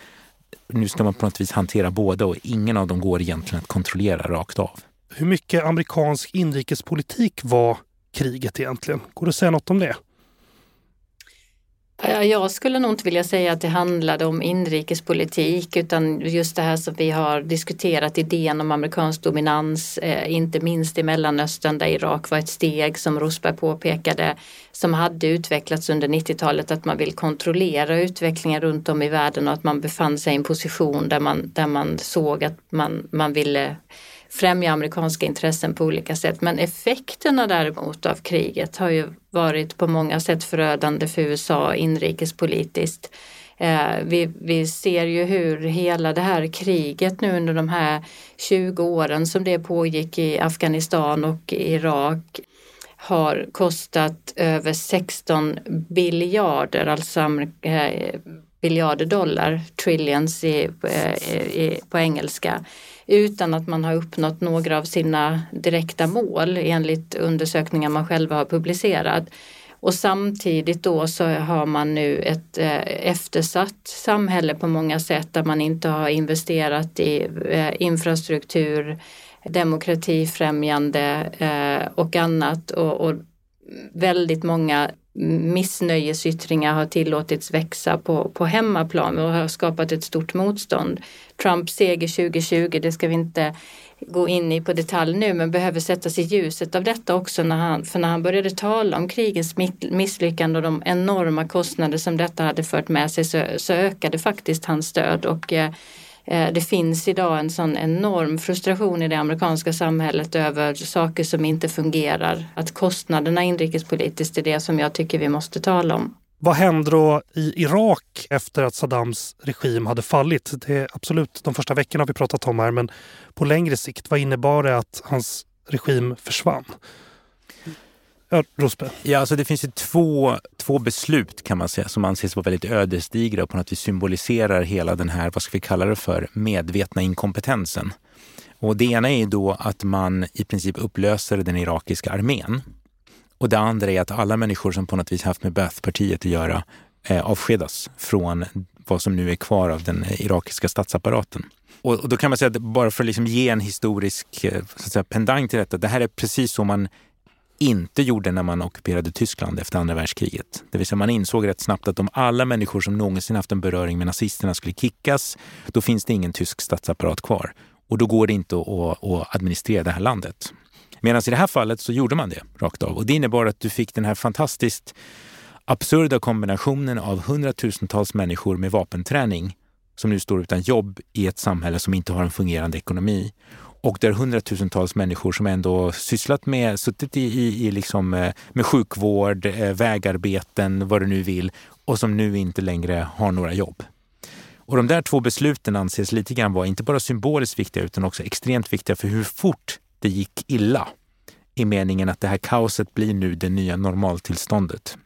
nu ska man på något vis hantera båda och ingen av dem går egentligen att kontrollera rakt av. Hur mycket amerikansk inrikespolitik var kriget egentligen? Går det att säga något om det? Jag skulle nog inte vilja säga att det handlade om inrikespolitik utan just det här som vi har diskuterat, idén om amerikansk dominans, eh, inte minst i Mellanöstern där Irak var ett steg som Rosberg påpekade som hade utvecklats under 90-talet att man vill kontrollera utvecklingen runt om i världen och att man befann sig i en position där man, där man såg att man, man ville främja amerikanska intressen på olika sätt. Men effekterna däremot av kriget har ju varit på många sätt förödande för USA inrikespolitiskt. Eh, vi, vi ser ju hur hela det här kriget nu under de här 20 åren som det pågick i Afghanistan och Irak har kostat över 16 biljarder, alltså eh, biljarder dollar, trillions i, eh, i, på engelska utan att man har uppnått några av sina direkta mål enligt undersökningar man själva har publicerat. Och samtidigt då så har man nu ett eh, eftersatt samhälle på många sätt där man inte har investerat i eh, infrastruktur, demokratifrämjande eh, och annat. Och, och väldigt många missnöjesyttringar har tillåtits växa på, på hemmaplan och har skapat ett stort motstånd. Trumps seger 2020, det ska vi inte gå in i på detalj nu, men behöver sättas i ljuset av detta också när han, för när han började tala om krigens misslyckande och de enorma kostnader som detta hade fört med sig så, så ökade faktiskt hans stöd och eh, Eh, Eh, det finns idag en sån enorm frustration i det amerikanska samhället över saker som inte fungerar. Att kostnaderna inrikespolitiskt är det som jag tycker vi måste tala om. Vad hände då i Irak efter att Saddams regim hade fallit? Det är absolut de första veckorna har vi pratat om här, men på längre sikt, vad innebar det att hans regim försvann? Ja, Rosberg. Ja, alltså det finns ju två, två beslut kan man säga som anses vara väldigt ödesdigra och på något vis symboliserar hela den här, vad ska vi kalla det för, medvetna inkompetensen. Och det ena är då att man i princip upplöser den irakiska armén. Och det andra är att alla människor som på något vis haft med Baath-partiet att göra eh, avskedas från vad som nu är kvar av den eh, irakiska statsapparaten. Och, och då kan man säga att bara för att liksom ge en historisk eh, så att säga, pendang till detta, det här är precis så man inte gjorde när man ockuperade Tyskland efter andra världskriget. Det vill säga man insåg rätt snabbt att om alla människor som någonsin haft en beröring med nazisterna skulle kickas, då finns det ingen tysk statsapparat kvar. Och då går det inte att, att administrera det här landet. Medan i det här fallet så gjorde man det rakt av. Och det innebar att du fick den här fantastiskt absurda kombinationen av hundratusentals människor med vapenträning som nu står utan jobb i ett samhälle som inte har en fungerande ekonomi och där hundratusentals människor som ändå sysslat med, suttit i, i, i liksom, eh, med sjukvård, eh, vägarbeten, vad du nu vill och som nu inte längre har några jobb. Och de där två besluten anses lite grann vara inte bara symboliskt viktiga utan också extremt viktiga för hur fort det gick illa. I meningen att det här kaoset blir nu det nya normaltillståndet.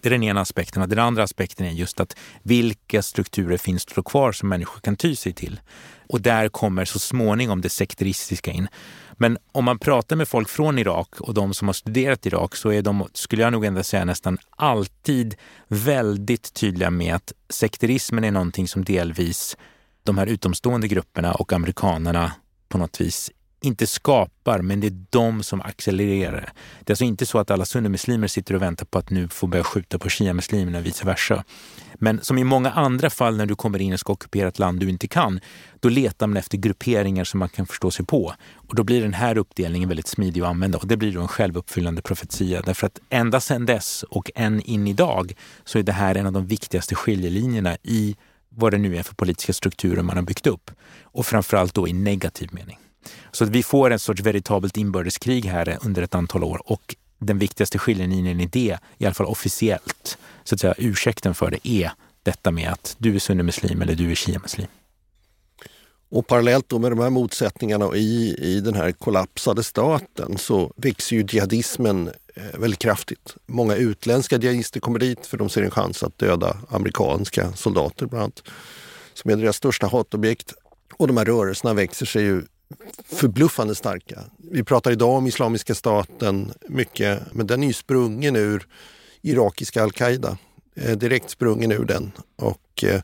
Det är den ena aspekten. Den andra aspekten är just att vilka strukturer finns det kvar som människor kan ty sig till? Och där kommer så småningom det sekteristiska in. Men om man pratar med folk från Irak och de som har studerat Irak så är de, skulle jag nog ändå säga, nästan alltid väldigt tydliga med att sekterismen är någonting som delvis de här utomstående grupperna och amerikanerna på något vis inte skapar, men det är de som accelererar. Det är alltså inte så att alla sunnimuslimer sitter och väntar på att nu få börja skjuta på shia-muslimerna och vice versa. Men som i många andra fall när du kommer in och ska ockupera ett land du inte kan, då letar man efter grupperingar som man kan förstå sig på. Och då blir den här uppdelningen väldigt smidig att använda och det blir då en självuppfyllande profetia. Därför att ända sedan dess och än in idag så är det här en av de viktigaste skiljelinjerna i vad det nu är för politiska strukturer man har byggt upp. Och framförallt då i negativ mening. Så att vi får en sorts veritabelt inbördeskrig här under ett antal år och den viktigaste skiljelinjen i det, i alla fall officiellt, så att säga ursäkten för det är detta med att du är sunnimuslim eller du är shiamuslim. Och parallellt då med de här motsättningarna i, i den här kollapsade staten så växer ju jihadismen eh, väldigt kraftigt. Många utländska jihadister kommer dit för de ser en chans att döda amerikanska soldater bland annat, som är deras största hatobjekt. Och de här rörelserna växer sig ju förbluffande starka. Vi pratar idag om Islamiska staten mycket, men den är ju sprungen ur irakiska al-Qaida. Eh, direkt sprungen ur den. Och eh,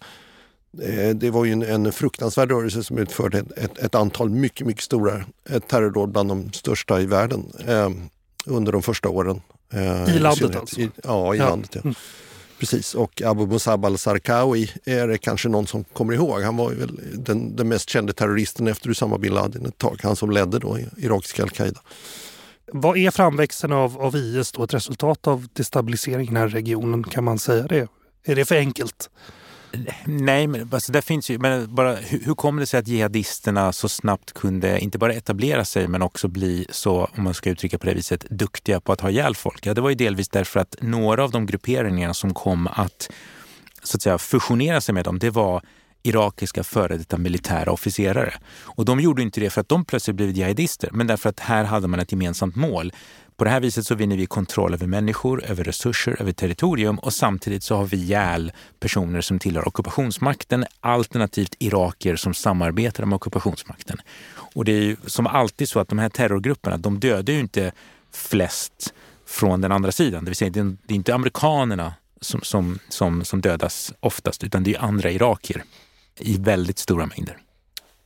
eh, det var ju en, en fruktansvärd rörelse som utförde ett, ett, antal mycket, mycket stora terrordåd, bland de största i världen eh, under de första åren. I landet alltså? I, ja, i ja. landet. Ja. Mm. Precis, och Abu Musab al-Sarkawi är det kanske någon som kommer ihåg. Han var väl den, den mest kände terroristen efter Usama bin Laden ett tag. Han som ledde då irakiska al-Qaida. Vad är framväxten av, av IS då ett resultat av destabiliseringen i den här regionen? Kan man säga det? Är det för enkelt? Nej, men alltså, det finns ju, men bara, hur, hur kommer det sig att jihadisterna så snabbt kunde inte bara etablera sig men också bli så, om man ska uttrycka på det viset, duktiga på att ha ihjäl folk? Ja, det var ju delvis därför att några av de grupperingarna som kom att, så att säga, fusionera sig med dem, det var irakiska före detta militära officerare. Och de gjorde inte det för att de plötsligt blev jihadister, men därför att här hade man ett gemensamt mål. På det här viset så vinner vi kontroll över människor, över resurser, över territorium och samtidigt så har vi ihjäl personer som tillhör ockupationsmakten alternativt iraker som samarbetar med ockupationsmakten. Och det är ju som alltid så att de här terrorgrupperna, de dödar ju inte flest från den andra sidan. Det vill säga, det är inte amerikanerna som, som, som, som dödas oftast, utan det är andra iraker i väldigt stora mängder.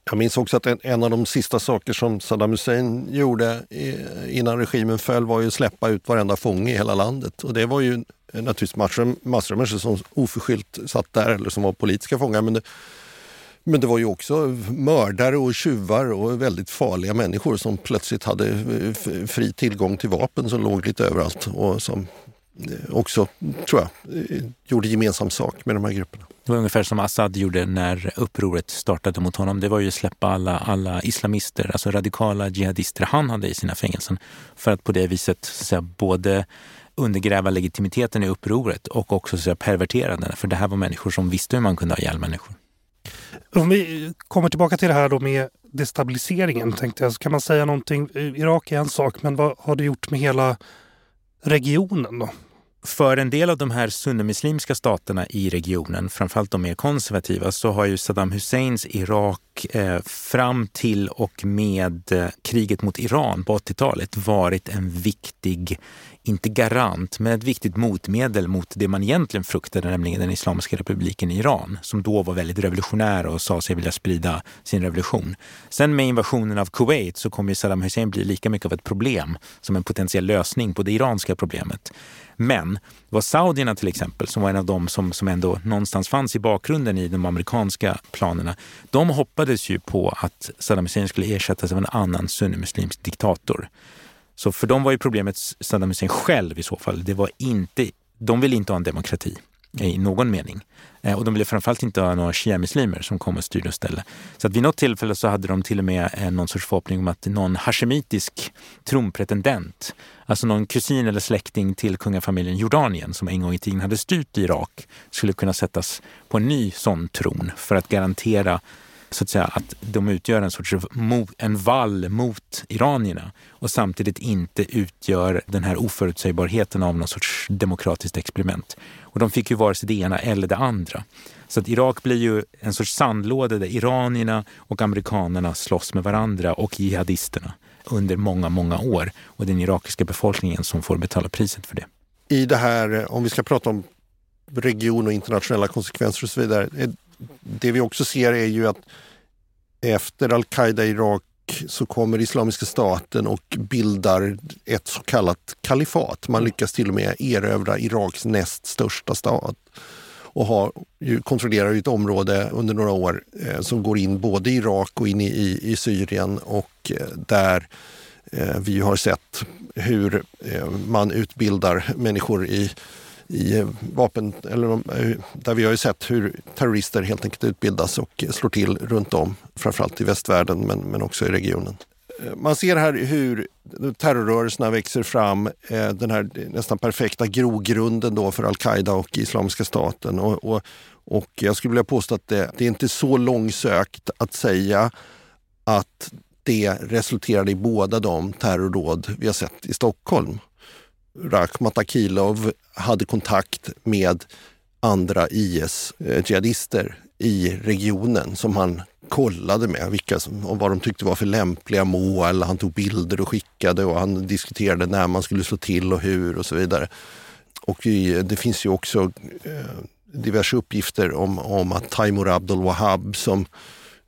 Jag minns också att en, en, av de sista saker som Saddam Hussein gjorde eh, innan regimen föll var ju att släppa ut varenda fånge i hela landet. Och det var ju eh, naturligtvis massor, massor av människor som oförskyllt satt där eller som var politiska fångar. Men det, men det var ju också mördare och tjuvar och väldigt farliga människor som plötsligt hade eh, fri tillgång till vapen som låg lite överallt och som också, tror jag, gjorde gemensam sak med de här grupperna. Det var ungefär som Assad gjorde när upproret startade mot honom. Det var ju att släppa alla, alla islamister, alltså radikala jihadister han hade i sina fängelser för att på det viset så både undergräva legitimiteten i upproret och också så pervertera den. För det här var människor som visste hur man kunde ha ihjäl människor. Om vi kommer tillbaka till det här då med destabiliseringen tänkte jag, så kan man säga någonting. Eh, Irak är en sak, men vad har det gjort med hela regionen då? För en del av de här sunnimuslimska staterna i regionen, framförallt de mer konservativa, så har ju Saddam Husseins Irak eh, fram till och med eh, kriget mot Iran på 80-talet varit en viktig inte garant, men ett viktigt motmedel mot det man egentligen fruktade, nämligen den Islamiska republiken Iran, som då var väldigt revolutionär och sa sig vilja sprida sin revolution. Sen med invasionen av Kuwait så kommer Saddam Hussein bli lika mycket av ett problem som en potentiell lösning på det iranska problemet. Men det var saudierna till exempel, som var en av de som, som ändå någonstans fanns i bakgrunden i de amerikanska planerna. De hoppades ju på att Saddam Hussein skulle ersättas av en annan sunnimuslimsk diktator. Så för dem var ju problemet Saddam Hussein själv i så fall. Det var inte, de ville inte ha en demokrati eh, i någon mening. Eh, och de ville framförallt inte ha några shia-muslimer som kom och styrde och ställde. Så att vid något tillfälle så hade de till och med eh, någon sorts förhoppning om att någon hashemitisk tronpretendent, alltså någon kusin eller släkting till kungafamiljen Jordanien som en gång i tiden hade styrt Irak, skulle kunna sättas på en ny sån tron för att garantera så att säga att de utgör en sorts en vall mot iranierna och samtidigt inte utgör den här oförutsägbarheten av någon sorts demokratiskt experiment. Och de fick ju vare sig det ena eller det andra. Så att Irak blir ju en sorts sandlåda där iranierna och amerikanerna slåss med varandra och jihadisterna under många, många år. Och den irakiska befolkningen som får betala priset för det. I det här, om vi ska prata om region och internationella konsekvenser och så vidare. Det vi också ser är ju att efter al-Qaida i Irak så kommer Islamiska staten och bildar ett så kallat kalifat. Man lyckas till och med erövra Iraks näst största stad och har, ju, kontrollerar ett område under några år eh, som går in både i Irak och in i, i, i Syrien och eh, där eh, vi har sett hur eh, man utbildar människor i i eh, vapen, eller eh, där vi har ju sett hur terrorister helt enkelt utbildas och eh, slår till runt om, framförallt i västvärlden men, men också i regionen. Man ser här hur terrorrörelserna växer fram, den här nästan perfekta grogrunden då för al-Qaida och Islamiska staten. Och, och, och jag skulle vilja påstå att det, det är inte så långsökt att säga att det resulterade i båda de terrordåd vi har sett i Stockholm. Rakhmat Akilov hade kontakt med andra IS-jihadister i regionen som han kollade med vilka som, och vad de tyckte var för lämpliga mål. Han tog bilder och skickade och han diskuterade när man skulle slå till och hur och så vidare. Och det finns ju också eh, diverse uppgifter om, om att Taimur Abdul Wahab som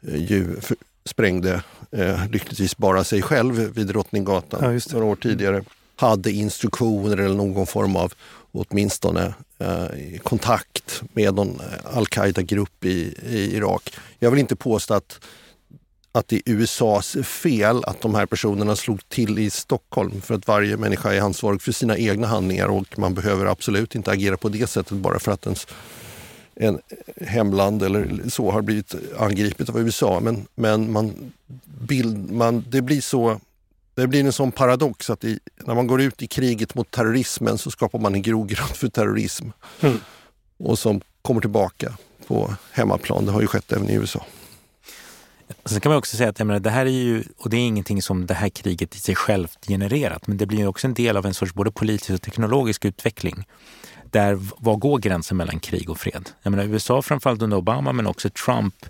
eh, ju sprängde eh, lyckligtvis bara sig själv vid Drottninggatan ja, några år tidigare hade instruktioner eller någon form av åtminstone eh, kontakt med någon eh, al-Qaida-grupp i, i, Irak. Jag vill inte påstå att, att det är USAs fel att de här personerna slog till i Stockholm för att varje människa är ansvarig för sina egna handlingar och man behöver absolut inte agera på det sättet bara för att ens en hemland eller så har blivit angripet av USA. Men, men man, bild, man, det blir så det blir en sån paradox att i, när man går ut i kriget mot terrorismen så skapar man en grogrund för terrorism. Mm. Och som kommer tillbaka på hemmaplan. Det har ju skett även i USA. Sen kan man också säga att menar, det här är ju, och det är ingenting som det här kriget i sig självt genererat, men det blir också en del av en sorts både politisk och teknologisk utveckling. Där, var går gränsen mellan krig och fred? Jag menar, USA framförallt under Obama men också Trump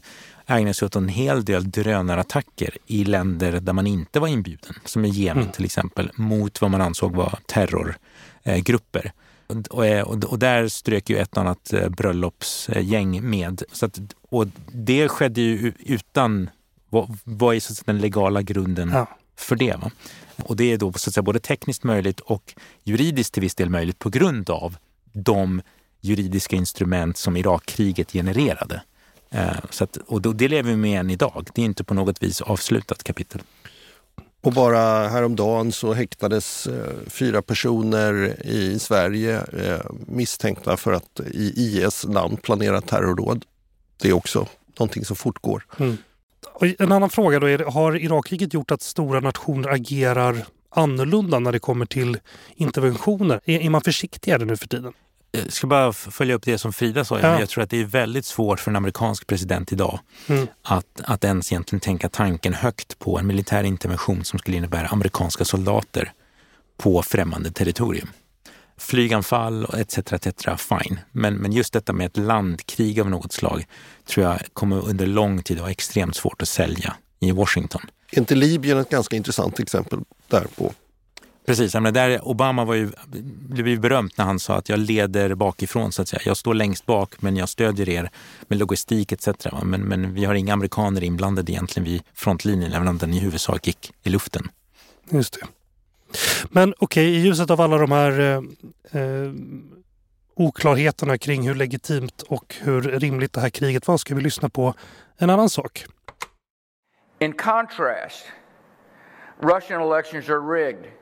ägnar sig åt en hel del drönarattacker i länder där man inte var inbjuden, som i Jemen mm. till exempel, mot vad man ansåg var terrorgrupper. Och, och, och, där strök ju ett annat eh, bröllopsgäng med. Så att, och det skedde ju utan Vad, vad är så den legala grunden ja. för det? Va? Och det är då så att säga, både tekniskt möjligt och juridiskt till viss del möjligt på grund av de juridiska instrument som Irakkriget genererade. Eh, så att, och det lever vi med än idag. Det är inte på något vis avslutat kapitel. Och bara häromdagen så häktades eh, fyra personer i Sverige eh, misstänkta för att i IS namn planera terrordåd. Det är också någonting som fortgår. Mm. Och en annan fråga då är, har Irakkriget gjort att stora nationer agerar annorlunda när det kommer till interventioner? Är, är man försiktigare nu för tiden? Jag ska bara följa upp det som Frida sa. Ja. Jag tror att det är väldigt svårt för en amerikansk president idag mm. att, att ens egentligen tänka tanken högt på en militär intervention som skulle innebära amerikanska soldater på främmande territorium. Flyganfall etc. etc. fine. Men, men just detta med ett landkrig av något slag tror jag kommer under lång tid vara extremt svårt att sälja i Washington. Är inte Libyen ett ganska intressant exempel därpå? Precis, men där Obama var ju, blev ju berömt när han sa att jag leder bakifrån så att säga. Jag står längst bak men jag stödjer er med logistik etc. Men, men vi har inga amerikaner inblandade egentligen vid frontlinjen även om den i huvudsak gick i luften. Just det. Men okej, okay, i ljuset av alla de här eh, eh, oklarheterna kring hur legitimt och hur rimligt det här kriget var ska vi lyssna på en annan sak. In contrast, Russian elections are rigged.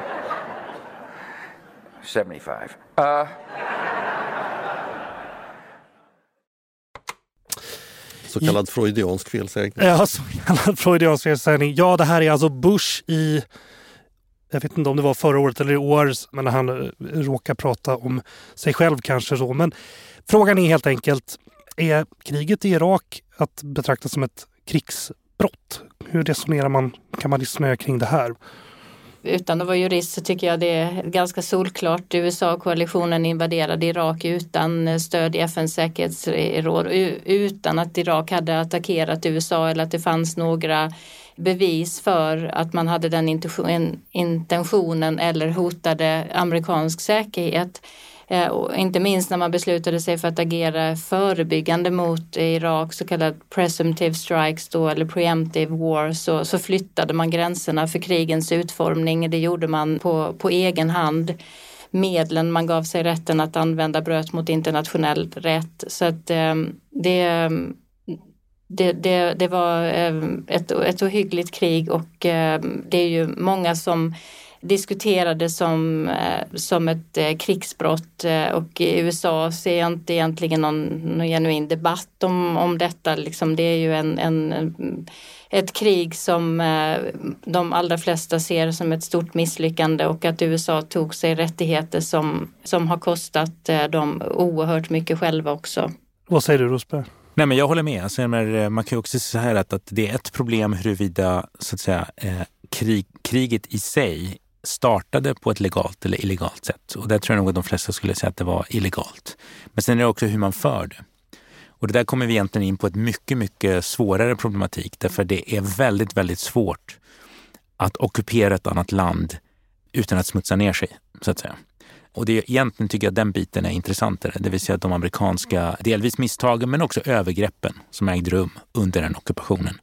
75. Uh, så kallad freudiansk felsägning. Ja, så kallad freudiansk felsägning. Ja, det här är alltså Bush i jag vet inte om det var förra året eller i år, men när han eh, råkar prata om sig själv kanske så. Men frågan är helt enkelt, är kriget i Irak att betrakta som ett krigsbrott? Hur resonerar man? Kan man resonera kring det här? Utan att vara jurist så tycker jag det är ganska solklart. USA-koalitionen invaderade Irak utan stöd i FNs säkerhetsråd utan att Irak hade attackerat USA eller att det fanns några bevis för att man hade den intentionen eller hotade amerikansk säkerhet. Eh, och inte minst när man beslutade sig för att agera förebyggande mot Irak, så kallad presumptive strikes då, eller preemptive war, så, så flyttade man gränserna för krigens utformning. Det gjorde man på, på egen hand medlen man gav sig rätten att använda bröt mot internationell rätt. Så att eh, det, det, det, det var eh, ett, ett ohyggligt krig och eh, det är ju många som diskuterade som, eh, som ett krigsbrott och i USA ser jag inte egentligen någon, någon genuin debatt om, om detta. Liksom det är ju en, en, ett krig som de allra flesta ser som ett stort misslyckande och att USA tog sig rättigheter som, som har kostat dem oerhört mycket själva också. Vad säger du Rosberg? Nej, men jag håller med. Alltså, man kan ju också säga så här att, att det är ett problem huruvida så att säga, eh, krig, kriget i sig startade på ett legalt eller illegalt sätt. Och där tror jag nog att de flesta skulle säga att det var illegalt. Men sen är det också hur man för det. Och det där kommer vi egentligen in på ett mycket, mycket svårare problematik därför det är väldigt, väldigt svårt att ockupera ett annat land utan att smutsa ner sig, så att säga. Och det egentligen tycker jag den biten är intressantare, det vill säga de amerikanska, delvis misstagen men också övergreppen som ägde rum under den ockupationen.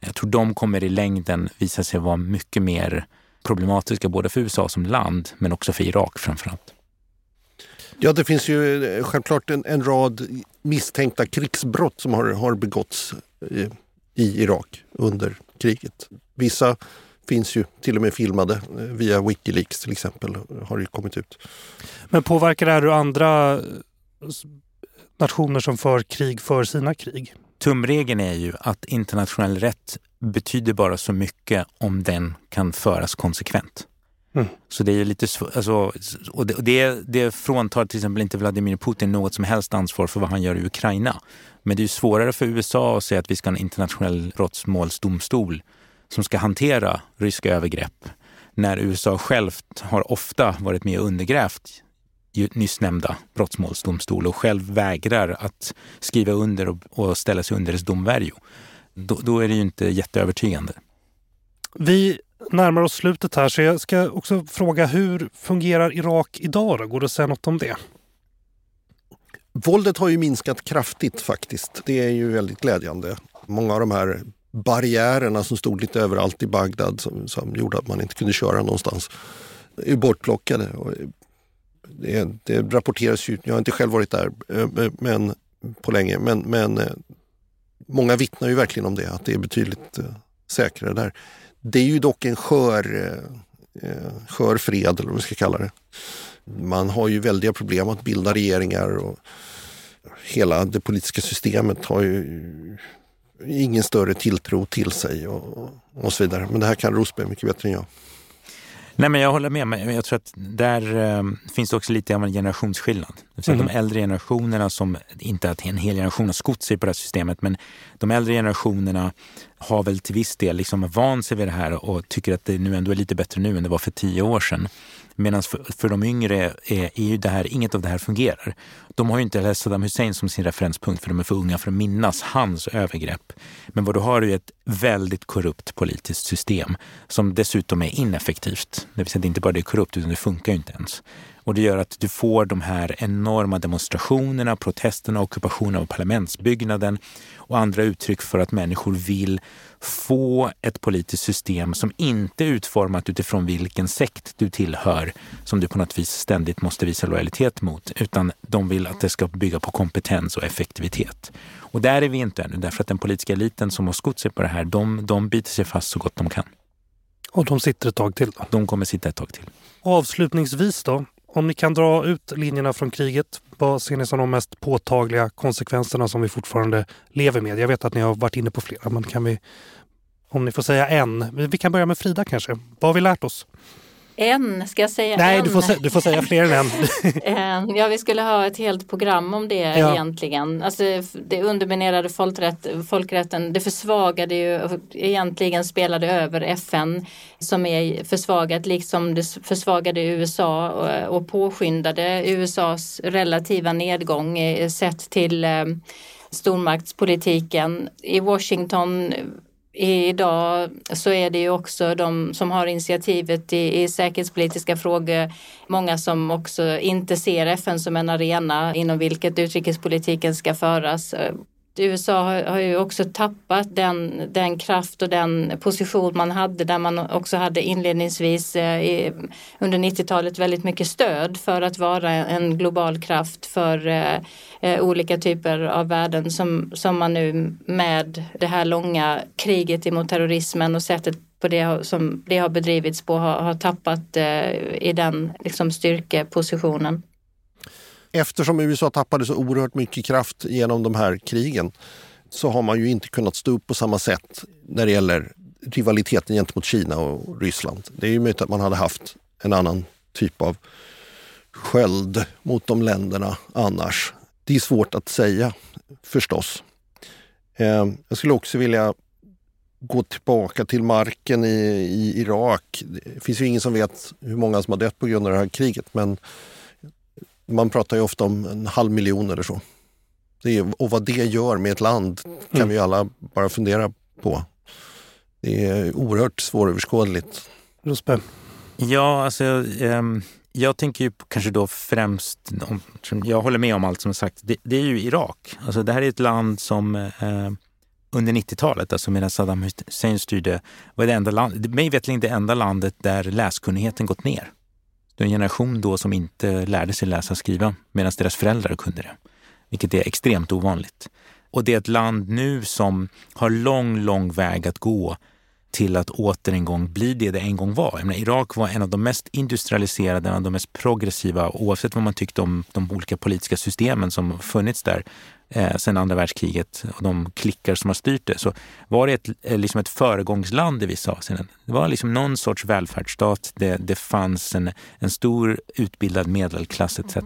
Jag tror de kommer i längden visa sig vara mycket mer problematiska både för USA som land men också för Irak framförallt. Ja, det finns ju eh, självklart en, en rad misstänkta krigsbrott som har, har begåtts i, i Irak under kriget. Vissa finns ju till och med filmade eh, via Wikileaks till exempel. har ju kommit ut. Men påverkar det här hur andra eh, nationer som för krig för sina krig? Tumregeln är ju att internationell rätt betyder bara så mycket om den kan föras konsekvent. Mm. Så det är lite alltså, och det, det, det fråntar till exempel inte Vladimir Putin något som helst ansvar för vad han gör i Ukraina. Men det är svårare för USA att säga att vi ska ha en internationell brottsmålsdomstol som ska hantera ryska övergrepp när USA självt har ofta varit med och undergrävt nyss nämnda brottmålsdomstol och själv vägrar att skriva under och, och ställa sig under dess domvärjo. Då, då, är det ju inte jätteövertygande. Vi närmar oss slutet här så jag ska också fråga hur fungerar Irak idag? Då? Går det att säga något om det? Våldet har ju minskat kraftigt faktiskt. Det är ju väldigt glädjande. Många av de här barriärerna som stod lite överallt i Bagdad som, som gjorde att man inte kunde köra någonstans är bortplockade. Det, det rapporteras ju, jag har inte själv varit där eh, men, på länge, men, men eh, många vittnar ju verkligen om det, att det är betydligt eh, säkrare där. Det är ju dock en skör, eh, eh, skör fred, eller vad vi ska kalla det. Man har ju väldiga problem att bilda regeringar och hela det politiska systemet har ju ingen större tilltro till sig och, och så vidare. Men det här kan Rosberg mycket bättre än jag. Nej, men jag håller med. Men jag tror att där eh, finns det också lite av en generationsskillnad. Mm. De äldre generationerna som, inte att en hel generation har skott sig på det här systemet, men de äldre generationerna har väl till viss del liksom vant sig vid det här och tycker att det nu ändå är lite bättre nu än det var för tio år sedan. Medan för, för de yngre är, är ju det här, inget av det här fungerar. De har ju inte Saddam Hussein som sin referenspunkt för de är för unga för att minnas hans övergrepp. Men vad du har är ju ett väldigt korrupt politiskt system som dessutom är ineffektivt. Det vill säga det inte bara det är korrupt utan det funkar ju inte ens. Och det gör att du får de här enorma demonstrationerna, protesterna, ockupationen av parlamentsbyggnaden och andra uttryck för att människor vill få ett politiskt system som inte är utformat utifrån vilken sekt du tillhör som du på något vis ständigt måste visa lojalitet mot, utan de vill att det ska bygga på kompetens och effektivitet. Och där är vi inte ännu, därför att den politiska eliten som har skott sig på det här, de, de biter sig fast så gott de kan. Och de sitter ett tag till? Då? De kommer sitta ett tag till. Avslutningsvis då, om ni kan dra ut linjerna från kriget, vad ser ni som de mest påtagliga konsekvenserna som vi fortfarande lever med? Jag vet att ni har varit inne på flera, men kan vi, om ni får säga en, vi kan börja med Frida kanske. Vad har vi lärt oss? En, ska jag säga Nej, en? Du, får, du får säga fler än en. ja, vi skulle ha ett helt program om det ja. egentligen. Alltså, det underminerade folkrätt, folkrätten, det försvagade ju, egentligen spelade över FN som är försvagat, liksom det försvagade USA och, och påskyndade USAs relativa nedgång sett till eh, stormaktspolitiken. I Washington Idag så är det ju också de som har initiativet i, i säkerhetspolitiska frågor, många som också inte ser FN som en arena inom vilket utrikespolitiken ska föras. USA har, har ju också tappat den, den kraft och den position man hade där man också hade inledningsvis eh, i, under 90-talet väldigt mycket stöd för att vara en global kraft för eh, eh, olika typer av värden som, som man nu med det här långa kriget emot terrorismen och sättet på det som det har bedrivits på har, har tappat eh, i den liksom, styrkepositionen eftersom USA tappade så oerhört mycket kraft genom de här krigen så har man ju inte kunnat stå upp på samma sätt när det gäller rivaliteten gentemot Kina och Ryssland. Det är ju möjligt att man hade haft en annan typ av sköld mot de länderna annars. Det är svårt att säga förstås. Eh, jag skulle också vilja gå tillbaka till marken i, i Irak. Det finns ju ingen som vet hur många som har dött på grund av det här kriget men man pratar ju ofta om en halv miljon eller så. Det är, och vad det gör med ett land kan mm. vi alla bara fundera på. Det är oerhört svåröverskådligt. Rosberg? Ja, alltså um, jag tänker ju kanske då främst, jag håller med om allt som sagt, det, det är ju Irak. Alltså det här är ett land som eh, under 90-talet, alltså medan Saddam Hussein styrde, var det enda land, mig veterligen det enda landet där läskunnigheten gått ner. Det är en generation då som inte lärde sig läsa och skriva medan deras föräldrar kunde det, vilket är extremt ovanligt. Och det är ett land nu som har lång, lång väg att gå till att åter en gång bli det det en gång var. Jag menar, Irak var en av de mest industrialiserade, en av de mest progressiva, oavsett vad man tyckte om de olika politiska systemen som funnits där eh, sedan andra världskriget och de klickar som har styrt det, så var det ett, eh, liksom ett föregångsland i vissa avseenden. Det var liksom någon sorts välfärdsstat, det, det fanns en, en stor utbildad medelklass etc.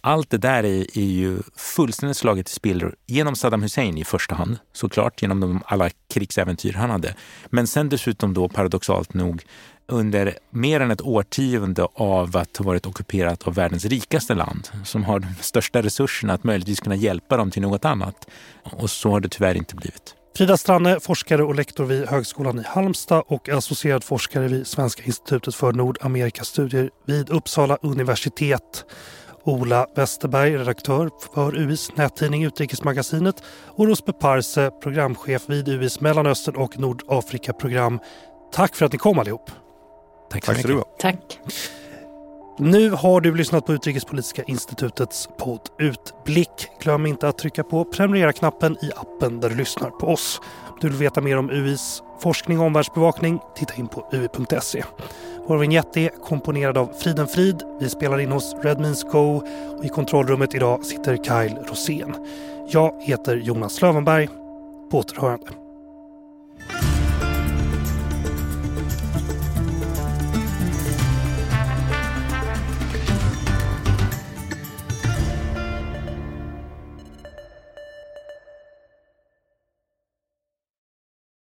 allt det där är, är ju fullständigt slaget i spillror genom Saddam Hussein i första hand, såklart genom de, alla krigsäventyr han hade. Men sen dessutom då paradoxalt nog under mer än ett årtionde av att ha varit ockuperat av världens rikaste land som har de största resurserna att möjligtvis kunna hjälpa dem till något annat. Och så har det tyvärr inte blivit. Frida Stranne, forskare och lektor vid Högskolan i Halmstad och associerad forskare vid Svenska institutet för Nordamerikastudier vid Uppsala universitet. Ola Westerberg, redaktör för UIs nättidning Utrikesmagasinet och Rospe Parse, programchef vid UIs Mellanöstern och Nordafrika-program. Tack för att ni kom allihop. Tack så Tack du mycket. ha. Tack. Nu har du lyssnat på Utrikespolitiska institutets podd Utblick. Glöm inte att trycka på prenumerera-knappen i appen där du lyssnar på oss. Om du vill veta mer om UIs forskning och omvärldsbevakning, titta in på ui.se. Vår vignett är komponerad av Friden Frid. Vi spelar in hos Redmeans Co. Och I kontrollrummet idag sitter Kyle Rosén. Jag heter Jonas Lövenberg. På återhörande.